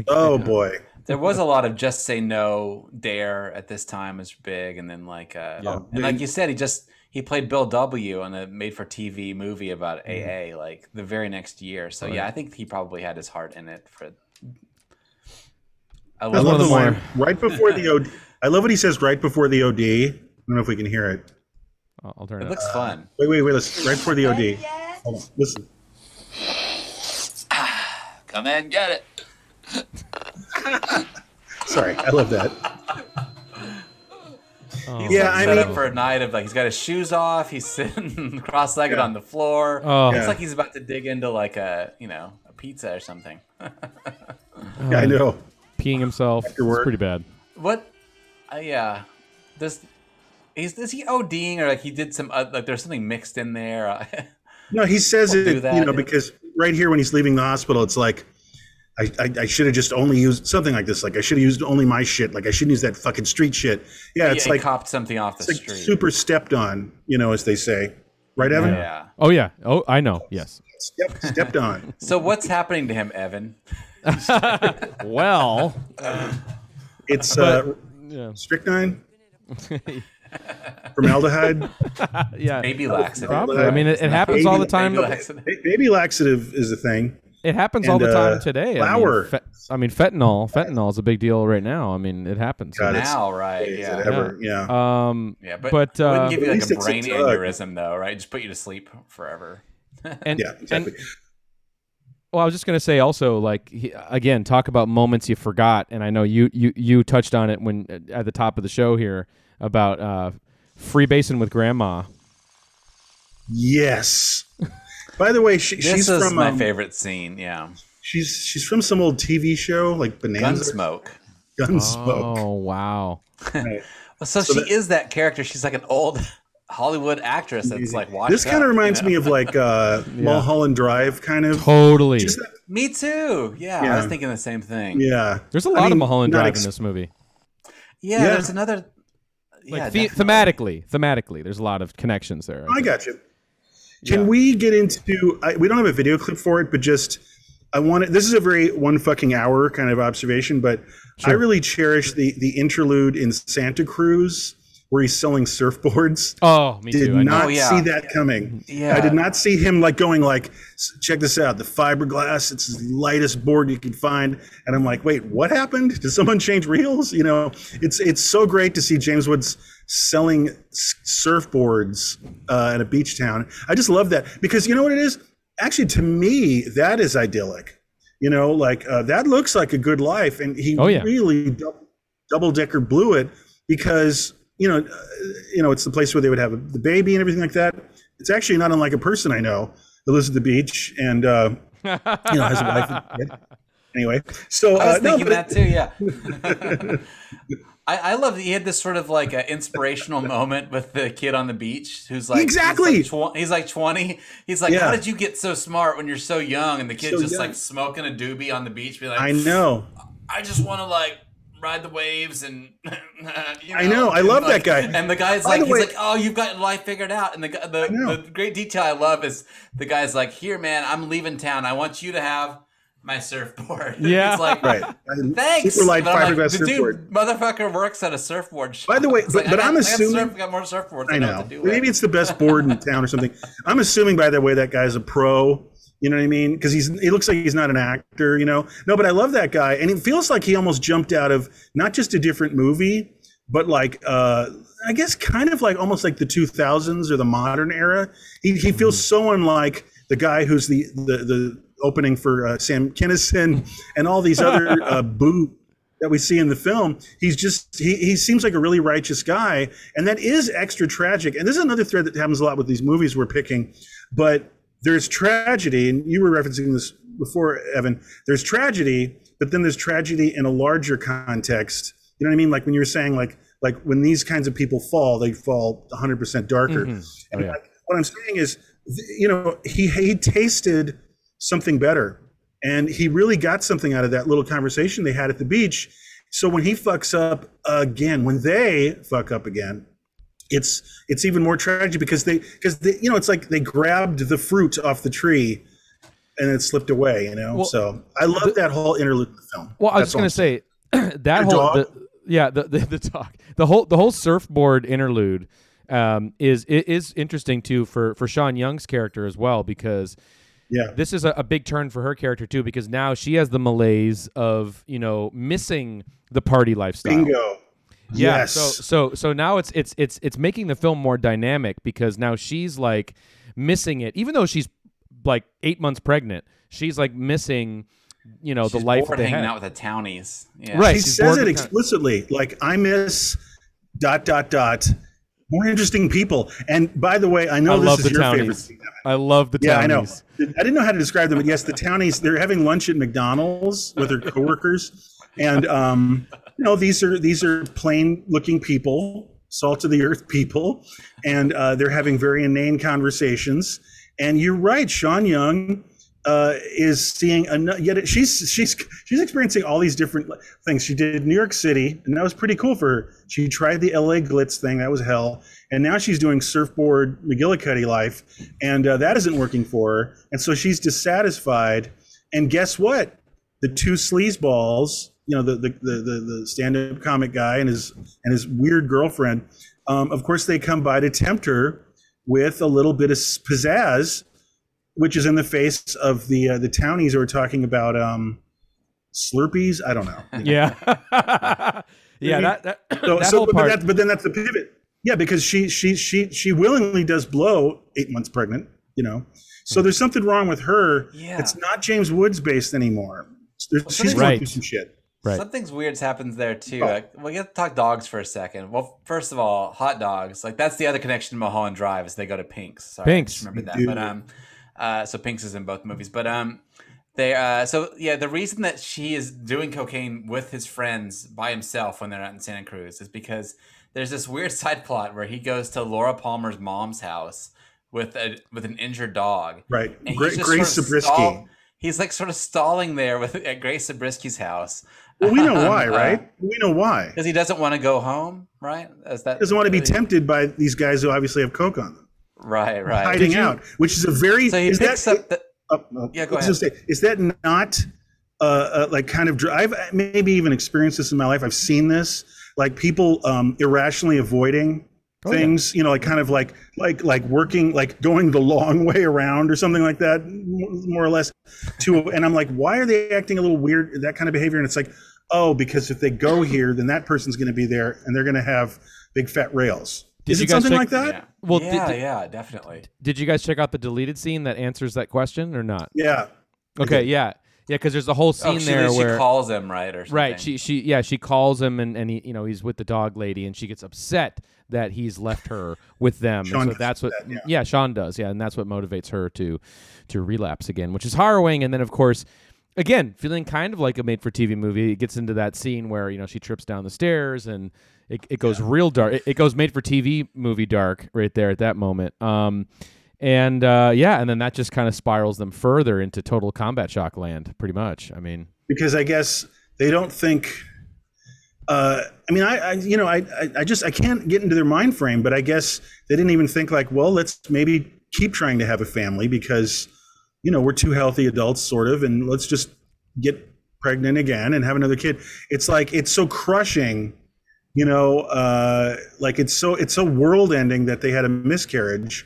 Oh boy. There was a lot of just say no dare at this time was big, and then like uh, Yeah. and like you said, he just he played Bill W on a made for TV movie about Mm-hmm. AA like the very next year. So yeah, I think he probably had his heart in it for. I I love, love the the line more- right before the OD. I love what he says right before the OD. I don't know if we can hear it. I'll, I'll turn It it. looks up. fun. Wait, wait, wait. Listen. Right before the OD. Hold on. Listen. Come in, get it. Sorry, I love that. Oh. He's Yeah, like I set mean- up for a night of like he's got his shoes off, he's sitting cross-legged Yeah. on the floor. Oh. It's Yeah. like he's about to dig into like a you know a pizza or something. Yeah, I know. peeing himself. It's pretty bad. What? Uh, yeah. Does is is he ODing or like he did some uh, like there's something mixed in there? No, he says We'll do it, you know, because right here when he's leaving the hospital, it's like, I, I, I should have just only used something like this. Like I should have used only my shit. Like I shouldn't use that fucking street shit. Yeah, it's he like, copped something off the it's like street. super stepped on, you know, as they say. Right, Evan? yeah. Oh yeah. Oh, I know. Yes. Step, stepped on. So what's happening to him, Evan? Well. It's uh, Yeah. strychnine, formaldehyde. Yeah. Baby laxative. Probably. I mean, it, it happens all the time. Baby laxative. Baby laxative is a thing. It happens all And, the time uh, today. flour. I mean, fe- I mean, fentanyl. Fentanyl is a big deal right now. I mean, it happens. God, Now, right? Yeah. it ever? Yeah. Um, Yeah, but, but uh, wouldn't give you like a it's a brain aneurysm, though, right? Just put you to sleep forever. and, yeah, exactly. Well, I was just gonna say also, like he, again, talk about moments you forgot, and I know you you you touched on it when at the top of the show here about uh, freebasing with grandma. Yes. By the way, she, This she's is from my um, favorite scene. Yeah, She's she's from some old TV show like Bonanza. Gunsmoke. Gunsmoke. Oh wow! Right. Well, so, So she that- is that character. She's like an old Hollywood actress that's like washed This kind of up, you reminds know? me of like uh, Mulholland Drive, kind of. Totally. Just Me too. Yeah, I was thinking the same thing. yeah. There's a lot of mean, Mulholland Drive ex- in this movie. Yeah, Yeah. there's another. Like yeah, the- thematically, thematically, there's a lot of connections there. I got you. Can Yeah. we get into? I, we don't have a video clip for it, but just I want it. This is a very one fucking hour kind of observation, but I really cherish the the interlude in Santa Cruz where he's selling surfboards. Oh, me Did too. I know. not Oh, yeah. see that coming. Yeah. I did not see him like going like, check this out, the fiberglass. It's the lightest board you can find. And I'm like, wait, what happened? Did someone change reels? You know, it's it's so great to see James Woods selling surfboards uh, at a beach town. I just love that because you know what it is. Actually, to me, that is idyllic. You know, like uh, that looks like a good life, and he Oh, yeah. really double decker blew it because you know, uh, you know, it's the place where they would have the baby and everything like that. It's actually not unlike a person I know that lives at the beach and uh, you know has a wife and kid. Anyway, so I was uh, no, thinking but that too. Yeah. I, I love that he had this sort of like an inspirational moment with the kid on the beach who's like Exactly. He's like, tw- he's like twenty. He's like, Yeah. how did you get so smart when you're so young? And the kid's So just young. like smoking a doobie on the beach, be like, I know. I just want to like ride the waves and you know, I know, I and, love that guy. And the guy's By like, the he's way- like, oh, you've got life figured out. And the the, the great detail I love is the guy's like, here, man, I'm leaving town. I want you to have my surfboard. Yeah. it's like, Right. Thanks. Super light But I'm fiberglass like, the surfboard. dude, motherfucker works at a surfboard shop. By the way, but- like, but I got, I'm I got assuming- surf- got more surfboards. I I know know. to do Maybe with. it's the best board in town or something. I'm assuming, by the way, that guy's a pro. You know what I mean? Because he's he looks like he's not an actor. You know? No, but I love that guy, and it feels like he almost jumped out of not just a different movie, but like uh, I guess kind of like almost like the 2000s or the modern era. He he feels so unlike the guy who's the the the opening for uh, Sam Kinison and all these other uh, boo that we see in the film. He's just he he seems like a really righteous guy, and that is extra tragic. And this is another thread that happens a lot with these movies we're picking, but there's tragedy, and you were referencing this before, Evan. There's tragedy, but then there's tragedy in a larger context. You know what I mean? Like when you were saying, like like when these kinds of people fall, they fall 100% darker. Mm-hmm. Oh, And yeah. what I'm saying is, you know, he he tasted something better, and he really got something out of that little conversation they had at the beach. So when he fucks up again, when they fuck up again, it's it's even more tragic because they because they you know it's like they grabbed the fruit off the tree and it slipped away. You know, Well, so I love that whole interlude of the film. Well, I was That's just gonna say that Your whole the, yeah the, the the talk the whole the whole surfboard interlude um, is is interesting too for for Sean Young's character as well because Yeah. this is a, a big turn for her character too because now she has the malaise of you know missing the party lifestyle. Bingo. Yeah. Yes. So so so now it's it's it's it's making the film more dynamic because now she's like missing it, even though she's like eight months pregnant. She's like missing, you know, the life bored that they hanging had. out with the townies. Yeah. Right. She she's says it with kind- explicitly. Like I miss dot dot dot more interesting people. And by the way, I know I this love is the your townies. favorite. scene, I love the Townies. Yeah, I know. I didn't know how to describe them, but yes, the townies, they're having lunch at McDonald's with their coworkers. And um, know, these are these are plain looking people, salt of the earth people, and uh, they're having very inane conversations. And you're right, Sean Young uh, is seeing another. Yet she's she's she's experiencing all these different things. She did New York City, and that was pretty cool for her. She tried the LA glitz thing, that was hell. And now she's doing surfboard McGillicuddy life, and uh, that isn't working for her. And so she's dissatisfied. And guess what? The two sleazeballs, you know, the the the, the, the stand-up comic guy and his and his weird girlfriend. Um, of course, they come by to tempt her with a little bit of pizzazz, which is in the face of the uh, the townies who are talking about um, Slurpees. I don't know. Yeah. yeah. That that, So, that so whole but, part. that, but then that's the pivot. Yeah, because she she she she willingly does blow eight months pregnant. You know, So there's something wrong with her. Yeah. It's not James Woods based anymore. There's, she's something- going Right. through some shit. Right. Something's weird happens there too. Oh. Like, we get to talk dogs for a second. Well, first of all, hot dogs. Like that's the other connection to Mulholland Drive is they go to Pink's. Sorry, Pink's. just remembered that. Dude. But um, uh, so Pink's is in both movies. But um, they uh, so yeah, the reason that she is doing cocaine with his friends by himself when they're out in Santa Cruz is because there's this weird side plot where he goes to Laura Palmer's mom's house with a with an injured dog. Right. And Gra- Grace sort of Zabriskie. stall- he's like sort of stalling there with at Grace Zabriskie's house. Well, we know why, Uh, right? we know why. Because he doesn't want to go home, right? Is that He doesn't want to be tempted by these guys who obviously have coke on them, Right, right. hiding you- out, which is a very. So he is picks that, up the. uh, uh, Yeah, go ahead. say, is that not uh, uh, like kind of? dr- I've maybe even experienced this in my life. I've seen this, like people um, irrationally avoiding Oh, yeah. things. You know, like kind of like like like working, like going the long way around or something like that, more or less. To and I'm like, why are they acting a little weird? That kind of behavior, and it's like, oh, because if they go here, then that person's going to be there, and they're going to have big fat rails. Did Is you it guys something check- like that? Yeah. Well, yeah, did- yeah, definitely. Did you guys check out the deleted scene that answers that question or not? Yeah. Okay, yeah, yeah, because there's a whole Oh, scene she, there she where calls him right or something. right, she she yeah she calls him and and he you know he's with the dog lady and she gets upset that he's left her with them. Sean so does that's what that, yeah. yeah Sean does yeah, and that's what motivates her to to relapse again, which is harrowing. And then of course. Again, feeling kind of like a made-for-TV movie, it gets into that scene where you know she trips down the stairs and it, it goes real dark. It, it goes made-for-TV movie dark right there at that moment. Um, and uh, yeah, and then that just kind of spirals them further into total combat shock land, pretty much. I mean, because I guess they don't think. Uh, I mean, I, I you know, I, I, I just I can't get into their mind frame, but I guess they didn't even think like, well, let's maybe keep trying to have a family because, you know, we're two healthy adults, sort of, and let's just get pregnant again and have another kid. It's like it's so crushing, you know, uh, like it's so it's so world ending that they had a miscarriage.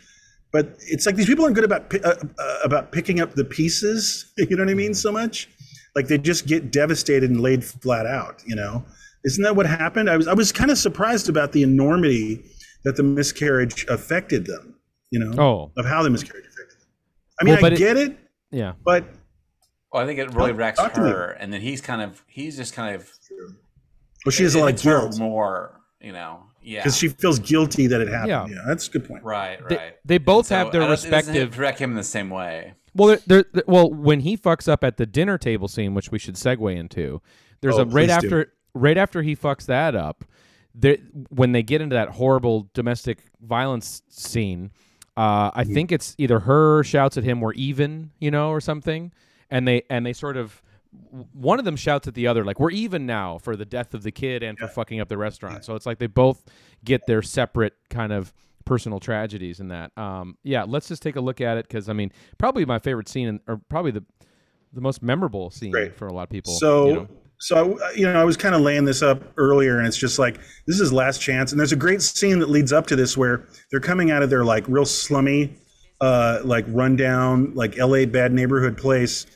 But it's like these people aren't good about uh, uh, about picking up the pieces. You know what I mean? So much, like they just get devastated and laid flat out. You know, isn't that what happened? I was I was kind of surprised about the enormity that the miscarriage affected them. You know, oh of how the miscarriage. I mean, Well, but I it- get it, yeah, but Well, I think it really Talk- wrecks talk to me. her, and then he's kind of he's just kind of well, she has a it lot of guilt more, you know. Yeah, because she feels guilty that it happened. Yeah. Yeah, that's a good point. right, they, right. they both So, have their I don't- it doesn't respective. wreck him in the same way. Well, they're, they're, they're- well, when he fucks up at the dinner table scene, which we should segue into, there's Oh, a right please do. after right after he fucks that up. There, when they get into that horrible domestic violence scene, uh, I think it's either her shouts at him, "We're even," you know, or something, and they and they sort of one of them shouts at the other like we're even now for the death of the kid and for fucking up the restaurant. So it's like they both get their separate kind of personal tragedies in that. Um yeah let's just take a look at it because i mean probably my favorite scene in, or probably the the most memorable scene Great. for a lot of people So, you know. So I, you know, I was kind of laying this up earlier, and it's just like this is last chance. And there's a great scene that leads up to this where they're coming out of their like real slummy, uh, like rundown, like L.A. bad neighborhood place,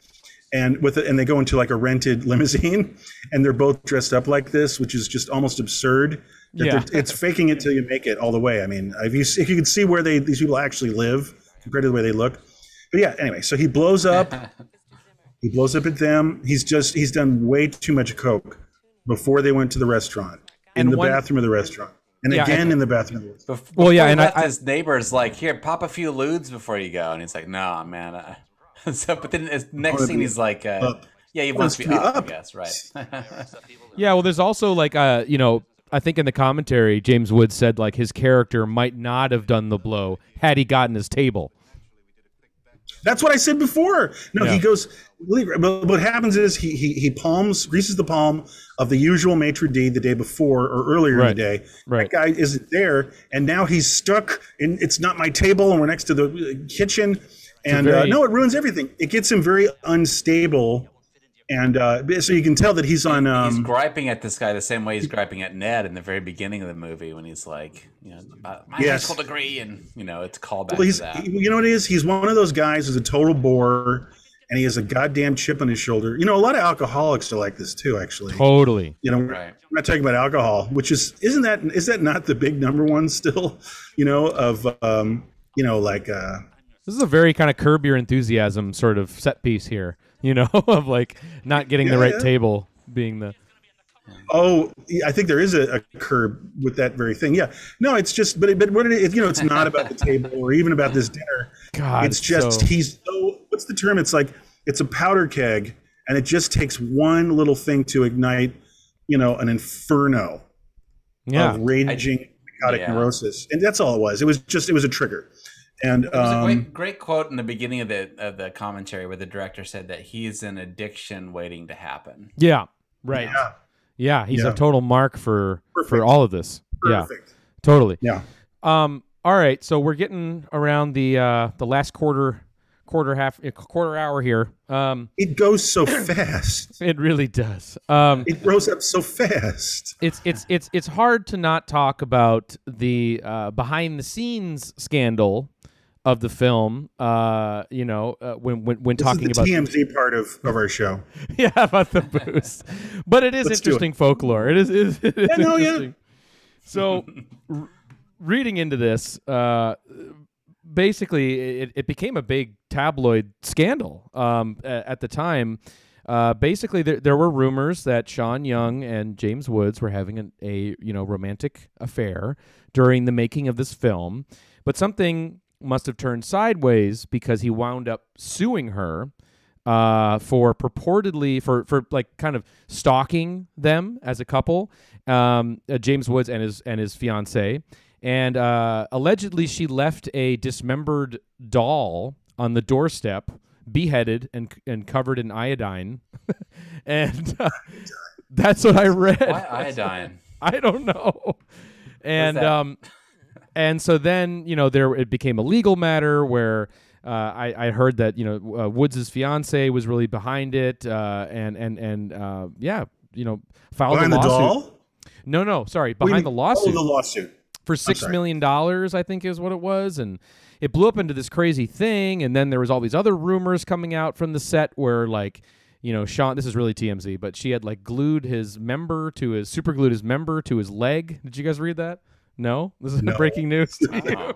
and with it, and they go into like a rented limousine, and they're both dressed up like this, which is just almost absurd. That Yeah. it's faking it till you make it all the way. I mean, if you if you can see where they these people actually live compared to the way they look. But yeah, anyway, so he blows up. He blows up at them. He's just he's done way too much coke before they went to the restaurant. In And the one- bathroom of the restaurant. And Yeah, again and- in the bathroom of the restaurant. Bef- Well, yeah, and I- left, his neighbor's like, "Here, pop a few ludes before you go," and he's like, "No, man." Uh, so, but then his next wanna scene, he's like, uh, up. "Yeah, he Wants wants to to be, be up, up. I guess, right?" yeah well there's also like uh you know i think in the commentary james woods said like his character might not have done the blow had he gotten his table That's what I said before. No, Yeah. he goes. But what happens is he he he palms greases the palm of the usual maitre d the day before or earlier Right. in the day. Right. That guy isn't there, and now he's stuck. And it's not my table, and we're next to the uh, kitchen. And very- uh, no, it ruins everything. It gets him very unstable, and uh, so you can tell that he's on. he's Um, griping at this guy the same way he's griping at Ned in the very beginning of the movie when he's like, "You know, about my Yes. high school degree," and you know, it's called back Well, he's to that. you know what it is. He's one of those guys who's a total bore, and he has a goddamn chip on his shoulder. You know, a lot of alcoholics are like this too. Actually, totally you know, Right. we're not talking about alcohol, which is isn't that is that not the big number one still? You know, of um, you know, like uh, This is a very kind of curb your enthusiasm sort of set piece here, you know, of like not getting the right yeah. table being the. Oh, I think there is a, a curb with that very thing. Yeah, no, it's just, but but what it is, you know, it's not about the table or even about this dinner. God, it's just so- he's so. What's the term? It's like it's a powder keg, and it just takes one little thing to ignite, you know, an inferno Yeah. of raging psychotic yeah. neurosis, and that's all it was. It was just it was a trigger, and There was a um, great, great quote in the beginning of the of the commentary where the director said that he's an addiction waiting to happen. Yeah. Right. yeah, Yeah. He's Yeah. a total mark for for all of this. Yeah. Totally. Yeah. Um. All right. So we're getting around the uh the last quarter quarter half uh, quarter hour here. Um. It goes so fast. It really does. Um. It grows up so fast. it's it's it's it's hard to not talk about the uh, behind the scenes scandal of the film. Uh, you know, uh, when when when This talking is the about TMZ part of, of our show. yeah about the boost, but it is Let's do interesting folklore. It is. It is, it is Yeah, no, yeah. interesting. So, r- reading into this, uh, basically, it, it became a big tabloid scandal um, a- at the time. Uh, basically, there, there were rumors that Sean Young and James Woods were having an, a you know romantic affair during the making of this film, but something must have turned sideways because he wound up suing her uh, for purportedly for for like kind of stalking them as a couple, um, uh, James Woods and his and his fiance, and uh, allegedly she left a dismembered doll on the doorstep, beheaded and and covered in iodine, and uh, that's what I read. Why iodine? I don't know. And um, and so then you know there it became a legal matter where uh, I I heard that you know uh, Woods's fiance was really behind it, uh, and and and uh, yeah, you know filed Behind a lawsuit. doll? No, no, sorry, What do you behind the lawsuit Oh, the lawsuit. for six million dollars, I think is what it was, and it blew up into this crazy thing. And then there was all these other rumors coming out from the set where like. You know, Sean. This is really TMZ, but she had like glued his member to his super glued his member to his leg. Did you guys read that? No, this is No. breaking news. to you. Oh.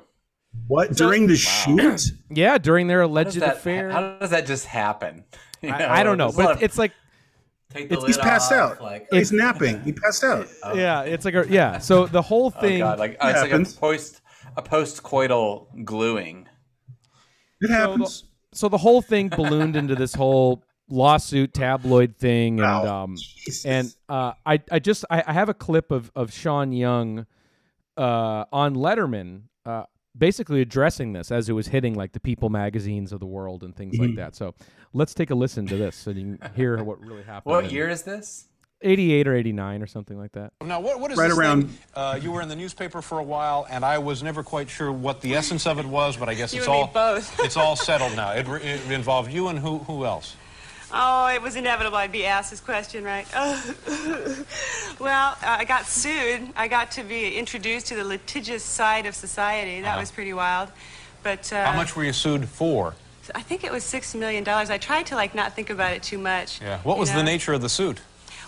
What during the shoot? Yeah, during their How alleged that, affair. how does that just happen? You I, I don't know, there's a lot but it's like take the He's lid passed off, out. Like, He's napping. He passed out. yeah, it's like a yeah. So the whole oh thing. god, like oh, it's happens. like a post a post coital gluing. It happens. so the whole thing ballooned into this whole lawsuit tabloid thing, and Wow. um, Jesus. and uh, I I just I, I have a clip of of Sean Young, uh, on Letterman, uh, basically addressing this as it was hitting like the People magazines of the world and things Mm-hmm. like that. So let's take a listen to this so you can hear what really happened. What year is this? 88 or 89 or something like that. Now, what, what is Right this around- thing? Uh, you were in the newspaper for a while, and I was never quite sure what the essence of it was, but I guess You it's all both. it's all settled now. It, it involved you and who who else? Oh, it was inevitable I'd be asked this question, right? well, uh, I got sued. I got to be introduced to the litigious side of society. That was pretty wild. But uh, How much were you sued for? I think it was six million dollars. I tried to like not think about it too much. Yeah. What was the nature of the suit?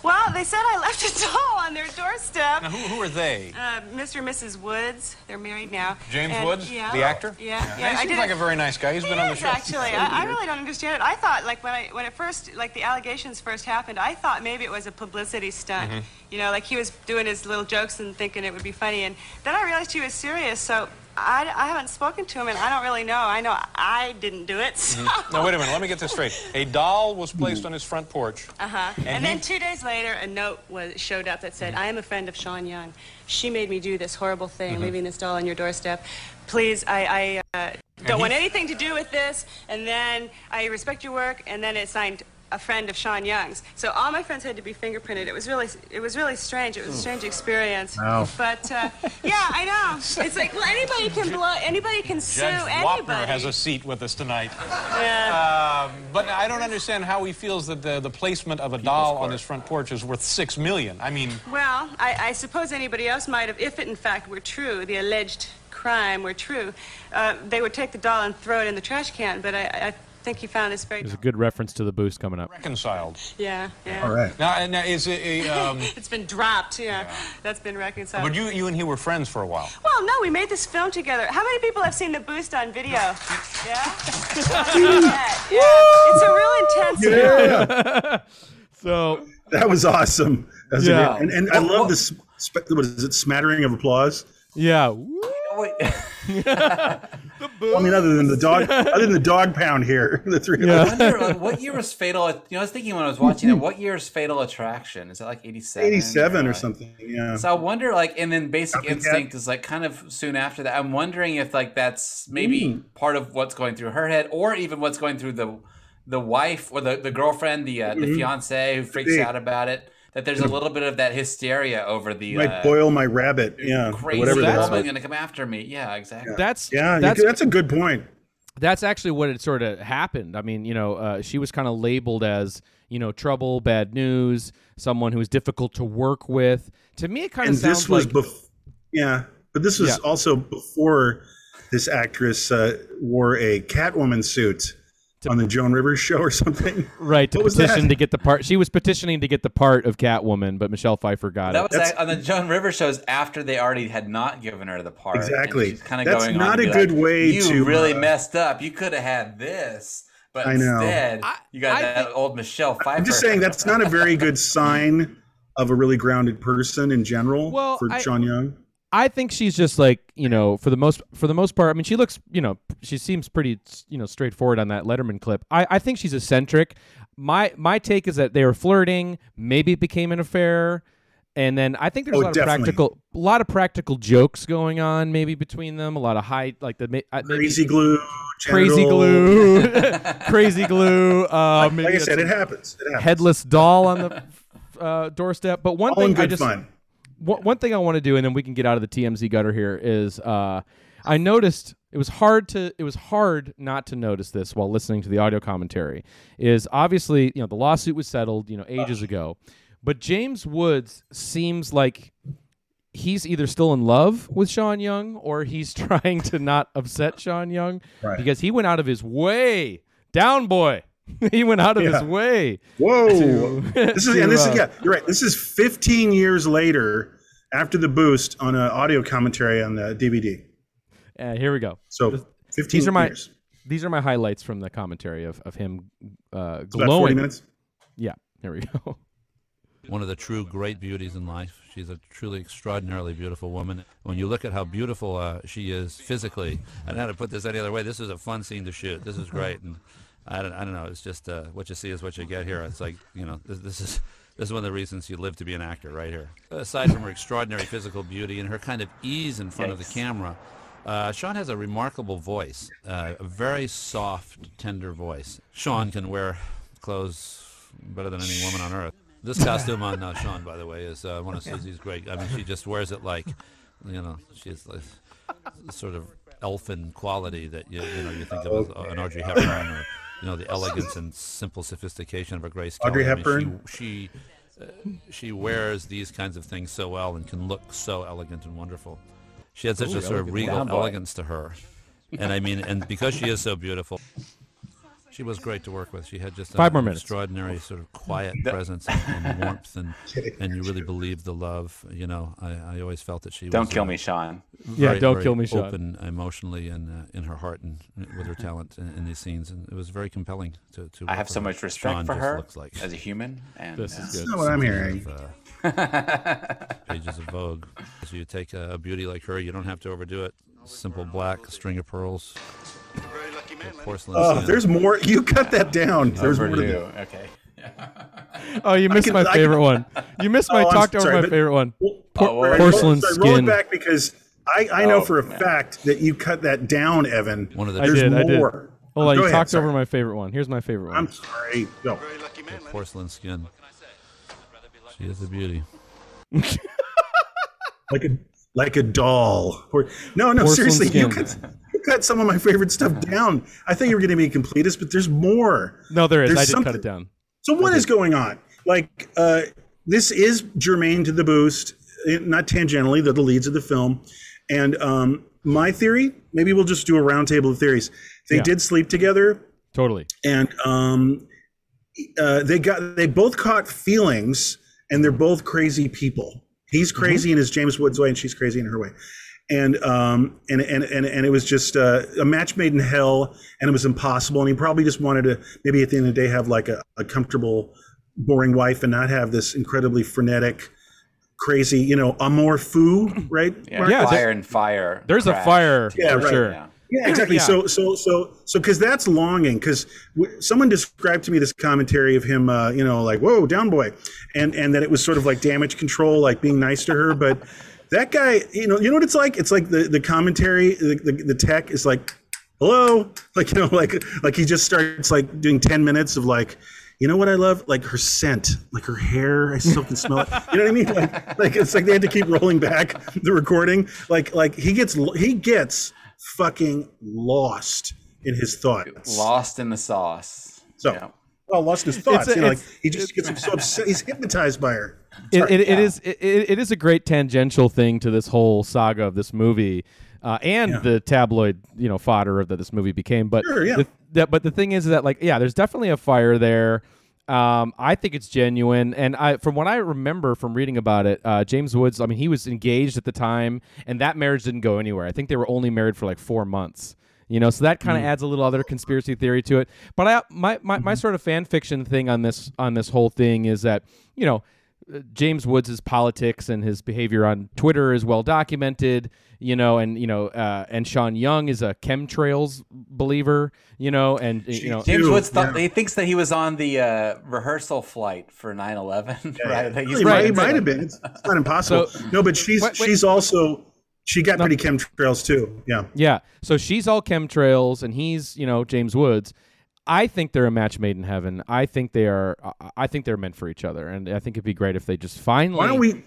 Well, they said I left a doll on their doorstep. Now, who, who are they? Uh, Mr. and Mrs. Woods. They're married now. James And- Woods, yeah. the actor? Yeah, yeah. He seems like a very nice guy. He's He been on the show. actually. I, I really don't understand it. I thought, like, when I when it first, like, the allegations first happened, I thought maybe it was a publicity stunt. Mm-hmm. You know, like he was doing his little jokes and thinking it would be funny. And then I realized he was serious. So I, I haven't spoken to him, and I don't really know. I know I didn't do it. So. Now, wait a minute. Let me get this straight. A doll was placed on his front porch. Uh-huh. And, And then he- two days later, a note was showed up that said, "I am a friend of Sean Young. She made me do this horrible thing, Mm-hmm. leaving this doll on your doorstep. Please, I, I uh, don't he- want anything to do with this. And then I respect your work. And then it signed." A friend of Sean Young's, so all my friends had to be fingerprinted. It was really, it was really strange. It was a strange experience. Wow. But uh, yeah, I know. It's like well, anybody can blow, anybody can sue Judge Wapner anybody. has a seat with us tonight. Yeah. Um, but I don't understand how he feels that the, the placement of a doll on his front porch is worth six million. I mean, Well, I, I suppose anybody else might have, if it in fact were true, the alleged crime were true, uh, they would take the doll and throw it in the trash can. But I, I think he found his very. There's a good reference to the boost coming up. Reconciled. Yeah, yeah. All right. Now, now is it? A, um, It's been dropped. Yeah, that's been reconciled. but you, you and he were friends for a while. Well, no, we made this film together. How many people have seen the boost on video? Yeah. yeah. yeah. It's a real intense film. Yeah, So that was awesome. That was Yeah. great- and, and I love this. sp- What is it? Smattering of applause. yeah, Woo. Wait, I mean, other than the dog, other than the dog pound here, the three. Yeah. of I wonder like, what year was Fatal. You know, I was thinking when I was watching it, what year is Fatal Attraction? Is that like eighty-seven? Eighty-seven or like- something. Yeah. So I wonder, like, and then Basic Copycat. Instinct is like kind of soon after that. I'm wondering if like that's maybe Mm. part of what's going through her head, or even what's going through the the wife or the, the girlfriend, the uh, the fiance who freaks out about it. That there's a little bit of that hysteria over the Might uh, boil my rabbit. Yeah. crazy Whatever that's woman going to come after me. Yeah, exactly. that's Yeah, that's that's a good point. that's actually what it sort of happened. I mean, you know, uh, she was kind of labeled as you know trouble, bad news, someone who was difficult to work with. To me, it kind And of sounds this was like before. Yeah, but this was Yeah. also before this actress uh, wore a Catwoman suit on the Joan Rivers show or something. right to What was petition to get the part. She was petitioning to get the part of Catwoman, but Michelle Pfeiffer got That it. That was on the Joan Rivers shows after they already had not given her the part. Exactly. she's kind of That's going not on to a good like, way you to, really uh, messed up. You could have had this, but I know. instead I- you got I that think- old Michelle Pfeiffer. I'm just saying that's not a very good sign of a really grounded person in general Well, for I- Sean Young. I think she's just like you know for the most for the most part. I mean, she looks you know she seems pretty you know straightforward on that Letterman clip. I, I think she's eccentric. My my take is that they were flirting. Maybe it became an affair, and then I think there's Oh, a lot definitely. of practical a lot of practical jokes going on maybe between them. A lot of high like the uh, maybe Crazy glue. crazy genital- glue, crazy glue. Uh, maybe Like I said, it happens. It happens. headless doll on the uh, doorstep. But one All in thing I just fun. One, one thing I want to do, and then we can get out of the TMZ gutter here, is uh, I noticed it was hard to it was hard not to notice this while listening to the audio commentary. Is obviously you know the lawsuit was settled you know ages ago, but James Woods seems like he's either still in love with Sean Young or he's trying to not upset Sean Young Right. because he went out of his way down boy. he went out of Yeah. his way. Whoa. to- this is to, and this uh, is yeah, you're right. This is 15 years later after the boost on an audio commentary on the DVD. Uh, here we go. So 15 These are my years. these are my highlights from the commentary of of him uh, It's about 40 minutes. Yeah, Here we go. one of the true great beauties in life. She's a truly extraordinarily beautiful woman. When you look at how beautiful uh, she is physically, I don't know how to put this any other way. This is a fun scene to shoot. This is great, and I don't, I don't know. It's just uh, what you see is what you get here. It's like you know, this, this is this is one of the reasons you live to be an actor, right here. Aside from her extraordinary physical beauty and her kind of ease in front of the camera. Uh, Sean has a remarkable voice, uh, a very soft, tender voice. Sean can wear clothes better than any woman on earth. This costume on uh, Sean, by the way, is uh, one of Susie's great. I mean, she just wears it like, you know, she's like sort of elfin quality that you you know you think of as an Audrey Hepburn or you know the elegance and simple sophistication of a Grace Audrey Kelly. I mean, Hepburn? she she, uh, she wears these kinds of things so well and can look so elegant and wonderful. She had such a sort of regal elegance to her, and I mean, and because she is so beautiful, she was great to work with. She had just Five an more minutes. extraordinary sort of quiet presence and, and warmth, and and you really believed the love. You know, I, I always felt that she Don't was, kill uh, me, Sean. Yeah, don't very kill me, Sean. Open emotionally and uh, in her heart and uh, with her talent in, in these scenes, and it was very compelling to. to I have so much respect Sean for her Looks like as a human, and This uh, is That's good. not what I'm hearing. of, uh, pages of Vogue. So you take a, a beauty like her, you don't have to overdo it. Simple black string of pearls, porcelain. Oh, skin. there's more. You cut that down. There's more to overdue. do. Okay. Oh, you missed can- my I can- favorite one. You missed my Oh, I'm talked over my but- favorite one. Por- Oh, well, porcelain so I roll it back because I, I know Oh, for a man. fact that you cut that down, Evan. One of the I There's did. I did. more. Hold on, Go you ahead, talked sorry. over my favorite one. Here's my favorite one. I'm sorry. Go. porcelain skin. She is a beauty. Like a like a doll. Or, no, no, Porcelain seriously. You skin. you cut some of my favorite stuff down. I thought you were going to be a completist, but there's more. no, there is. There's I did cut it down. So what is going on? Like, uh, this is germane to the boost, eh, not tangentially. They're the leads of the film, and um, my theory. Maybe we'll just do a roundtable of theories. They Yeah. did sleep together, Totally. and um, uh, they got they both caught feelings, and they're both crazy people. He's crazy in his James Woods way, and she's crazy in her way. And um and and and, and it was just uh, a match made in hell, and it was impossible. And he probably just wanted to maybe at the end of the day have like a, a comfortable, boring wife, and not have this incredibly frenetic, crazy, you know, amor fou, right? Yeah, Mark? Yeah, fire there- and fire. There's a fire Yeah, for right. sure. Yeah. Yeah, exactly. Yeah. So, so, so, so, because that's longing. Because w- someone described to me this commentary of him, uh, you know, like "whoa, down boy," and and that it was sort of like damage control, like being nice to her. But that guy, you know, you know what it's like? It's like the the commentary, the, the, the tech is like, "Hello," like you know, like like he just starts like doing ten minutes of like. You know what I love? Like her scent, like her hair. I still can smell it. You know what I mean? Like, like it's like they had to keep rolling back the recording. Like, like he gets he gets fucking lost in his thoughts. Lost in the sauce. So, Yeah. Well, lost his thoughts. a- you know, like he just gets so upset. He's hypnotized by her. It, it, it is it, it is a great tangential thing to this whole saga of this movie, uh, and Yeah. the tabloid you know fodder that this movie became. But Sure, yeah. the, the- but the thing is that like yeah, there's definitely a fire there. Um, I think it's genuine, and I from what I remember from reading about it, uh, James Woods. I mean, he was engaged at the time, and that marriage didn't go anywhere. I think they were only married for like four months. You know, so that kind of adds a little other conspiracy theory to it. But I, my, my, my sort of fan fiction thing on this on this whole thing is that you know uh, James Woods' politics and his behavior on Twitter is well documented, you know, and you know, uh, and Sean Young is a chemtrails believer, you know, and you know, James Woods thought yeah. he thinks that he was on the uh, rehearsal flight for 9/11, right? Like, he, might, right. he might have been. It's, it's not impossible. So- no, but she's Wait, wait. she's also she got pretty chemtrails too. Yeah. yeah. So she's all chemtrails, and he's you know James Woods. I think they're a match made in heaven. I think they are. I- think they're meant for each other, and I think it'd be great if they just finally. Why don't we?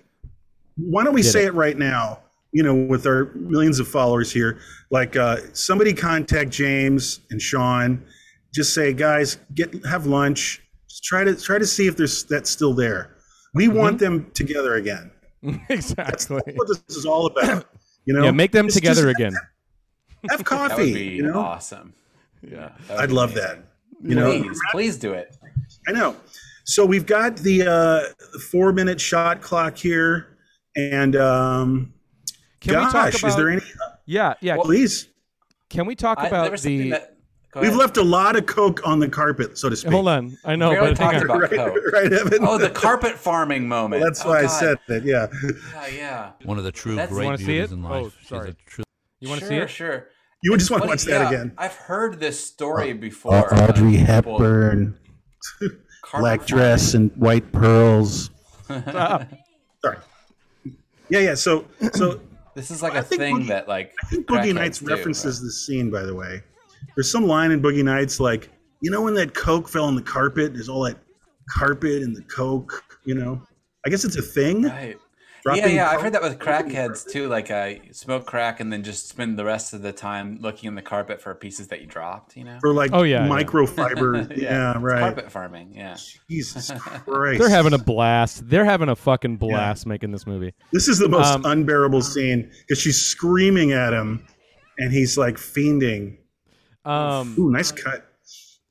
Why don't we say it. it. right now? You know, with our millions of followers here, like uh, somebody contact James and Sean. Just say, guys, get have lunch. Just try to try to see if there's that's still there. We Mm-hmm. want them together again. exactly? What this is all about. You know, Yeah, make them It's together just again. Have coffee. That coffee. would be you know, awesome. Yeah, I'd love amazing. that. You know, Please, please do it. I know. So we've got the uh, four minute shot clock here, and um, Can we gosh, talk about? is there any? yeah, yeah. Please, Can we talk I, about the? that. Go we've left a lot of coke on the carpet, so to speak. Hold on, I know, We already but hang on. about right, Coke. right, Evan. Oh, the carpet farming moment. That's Oh, why I said that. Yeah. Yeah, yeah. One of the true That's- great wanna see beauties it? in Oh, life. She's sorry. a true- You want to sure, see it? Sure. You would It's just want to funny, watch that yeah, again. I've heard this story before. Uh, Audrey of Hepburn, black farming. dress and white pearls. Sorry. Yeah, yeah. So, so This is like I a think thing Boogie- that like I think Boogie Nights references right? this scene, by the way. There's some line in Boogie Nights like, you know, when that Coke fell on the carpet, there's all that carpet and the Coke, you know? I guess it's a thing. Right. Dropping yeah, yeah. I've heard that with crackheads too. Like, uh, smoke crack and then just spend the rest of the time looking in the carpet for pieces that you dropped. You know. For like Oh, yeah, yeah. microfiber. yeah, it's right. Carpet farming. Yeah. Jesus Christ. They're having a blast. They're having a fucking blast making this movie. This is the most Um, unbearable scene because she's screaming at him and he's like fiending. Um, Ooh, nice cut.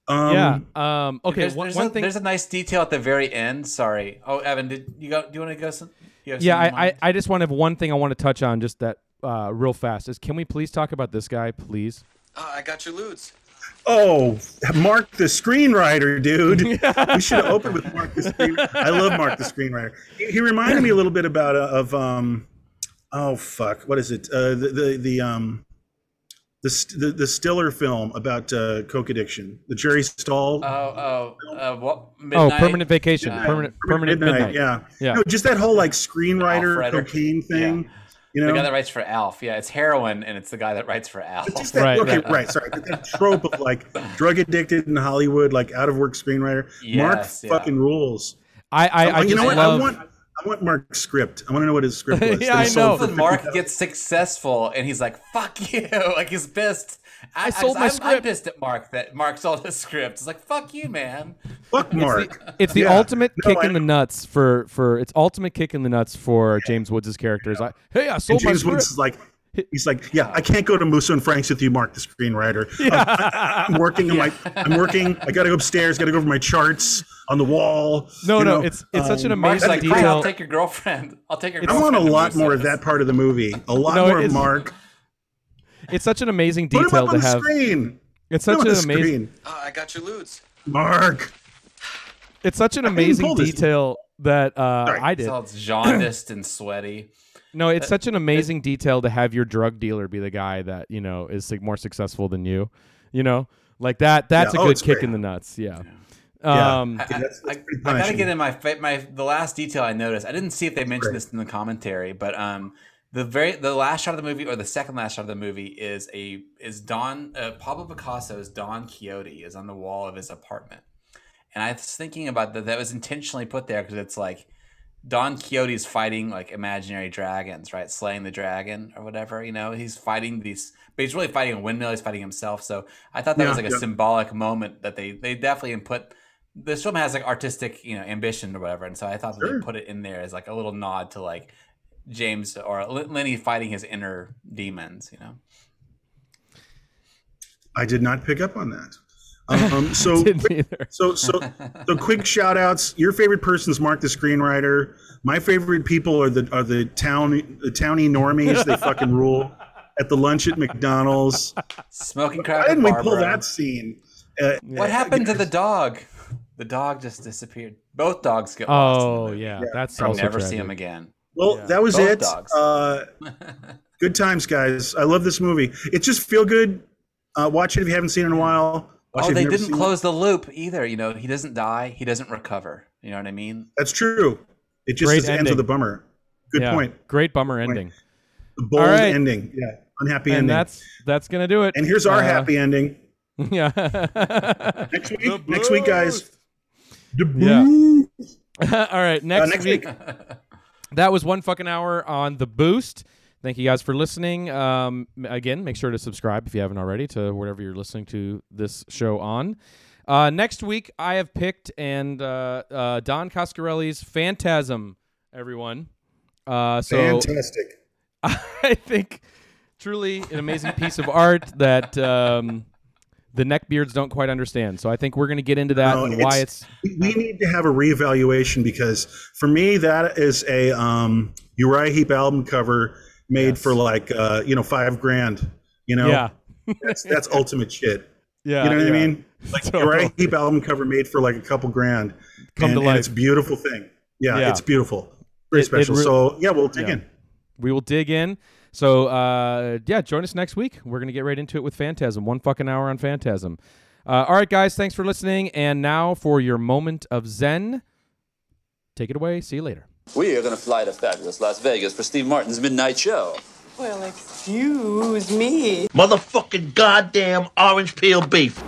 Um, yeah. Um, okay. There's, one, there's one a, thing. there's a nice detail at the very end. Sorry. Oh, Evan, did you go? Do you want to go? Some, you yeah, I, I. I just want to have one thing I want to touch on just that uh, real fast is can we please talk about this guy, please? I got your ludes. Oh, Mark the screenwriter, dude. we should have opened with Mark the screenwriter. I love Mark the screenwriter. He, he reminded me a little bit about uh, of um, oh fuck, what is it? Uh, the the the um, the the, the Stiller film about uh, coke addiction. The Jerry Stahl. Oh, oh, uh, what? Oh, permanent vacation. Yeah. Permanent, permanent midnight. Yeah, Yeah. No, just that whole like screenwriter cocaine thing. You know? The know, guy that writes for Alf. Yeah, it's heroin, and it's the guy that writes for Alf. just that, Right, okay, right. right. Sorry, that, that trope of like drug addicted in Hollywood, like out of work screenwriter. Mark yeah. fucking rules. I, I, I Oh, you just know what? love. I want I want Mark's script. I want to know what his script was. Yeah, that I sold know. for When Mark 50,000. gets successful, and he's like, "Fuck you!" Like he's pissed. I, sold my I'm, I'm pissed at Mark that Mark sold his script. It's like, "Fuck you, man." Fuck Mark. It's the Yeah. ultimate No, kick I in the nuts for for it's ultimate kick in the nuts for James Woods' character. Is like, hey, I And sold my James script. Woods is like, He's like, yeah, I can't go to Musso and Frank's with you, Mark, the screenwriter. I, am working. I'm like, I'm working. I got to go upstairs. Got to go over my charts on the wall. No, you no, know, it's it's such an um, Mark's amazing like, detail. I'll take your girlfriend. I'll take your I want a to lot more of that part of the movie. A lot No, more of Mark. It's such an amazing Put him detail up to on the have. screen. It's Put him such on an the amazing. screen. Oh, I got your ludes. Mark. It's such an didn't amazing pull this. detail that uh, I did. So it's jaundiced and sweaty. No, it's such an amazing detail to have your drug dealer be the guy that you know is like, more successful than you. You know, like that. That's Yeah, a oh, good it's kick great. in the nuts. Yeah. Yeah. Um, I, that's- that's I- I gotta get in my fa- my the last detail I noticed. I didn't see if they mentioned great. this in the commentary, but um, the very the last shot of the movie or the second last shot of the movie is a is Don uh, Pablo Picasso's Don Quixote is on the wall of his apartment, and I was thinking about that. That was intentionally put there because it's like Don Quixote's fighting like imaginary dragons, right? Slaying the dragon or whatever. You know, he's fighting these, but he's really fighting a windmill. He's fighting himself. So I thought that Yeah, was like a symbolic moment that they they definitely put. This film has like artistic, you know, ambition or whatever, and so I thought Sure. they put it in there as like a little nod to like James or Lenny fighting his inner demons. You know, I did not pick up on that. Um, so. So so so quick shout outs. Your favorite person's Mark the screenwriter. My favorite people are the are the town the towny normies. They fucking rule. At the lunch at McDonald's. smoking crack. Why didn't we pull that scene? Uh, What happened to the dog? The dog just disappeared. Both dogs get lost. oh movie. yeah, that's I'll also never see tragic. him again. Well, Yeah. that was Both it. dogs. Uh, good times, guys. I love this movie. It just feel good. Uh, watch it if you haven't seen it in a while. Watch it Oh, they didn't seen it. close the loop either. You know, he doesn't die. He doesn't recover. You know what I mean? That's true. It just Great ends with a bummer. Good Yeah, point. Great bummer ending. The bold All right. ending. Yeah. Unhappy And ending. that's that's gonna do it. and here's our Uh, happy ending. Yeah. Next week. Next week, guys. The Yeah. All right. Next, Uh, next week, week. that was one fucking hour on the boost. Thank you guys for listening. Um, again, make sure to subscribe if you haven't already to whatever you're listening to this show on. Uh, next week, I have picked and uh, uh, Don Coscarelli's Phantasm. Everyone. Uh, so Fantastic. I think truly an amazing piece of art that um, the neckbeards don't quite understand. So I think we're going to get into that No, and why it's we we need to have a reevaluation because for me that is a um, Uriah Heep album cover made for like uh, you know five grand. You know, yeah that's that's ultimate shit. yeah You know what yeah. I mean? Like Totally. Uriah Heep album cover made for like a couple grand. Come and, to life. it's a beautiful thing. Yeah, Yeah. it's beautiful. Very It- it special. re- so yeah, we'll dig Yeah. in. we will dig in. So uh, yeah, join us next week. We're gonna get right into it with Phantasm. One fucking hour on Phantasm. Uh, all right, guys. Thanks for listening. And now for your moment of zen. Take it away. See you later. We are going to fly to fabulous Las Vegas for Steve Martin's midnight show. Well, excuse me. Motherfucking goddamn orange peel beef.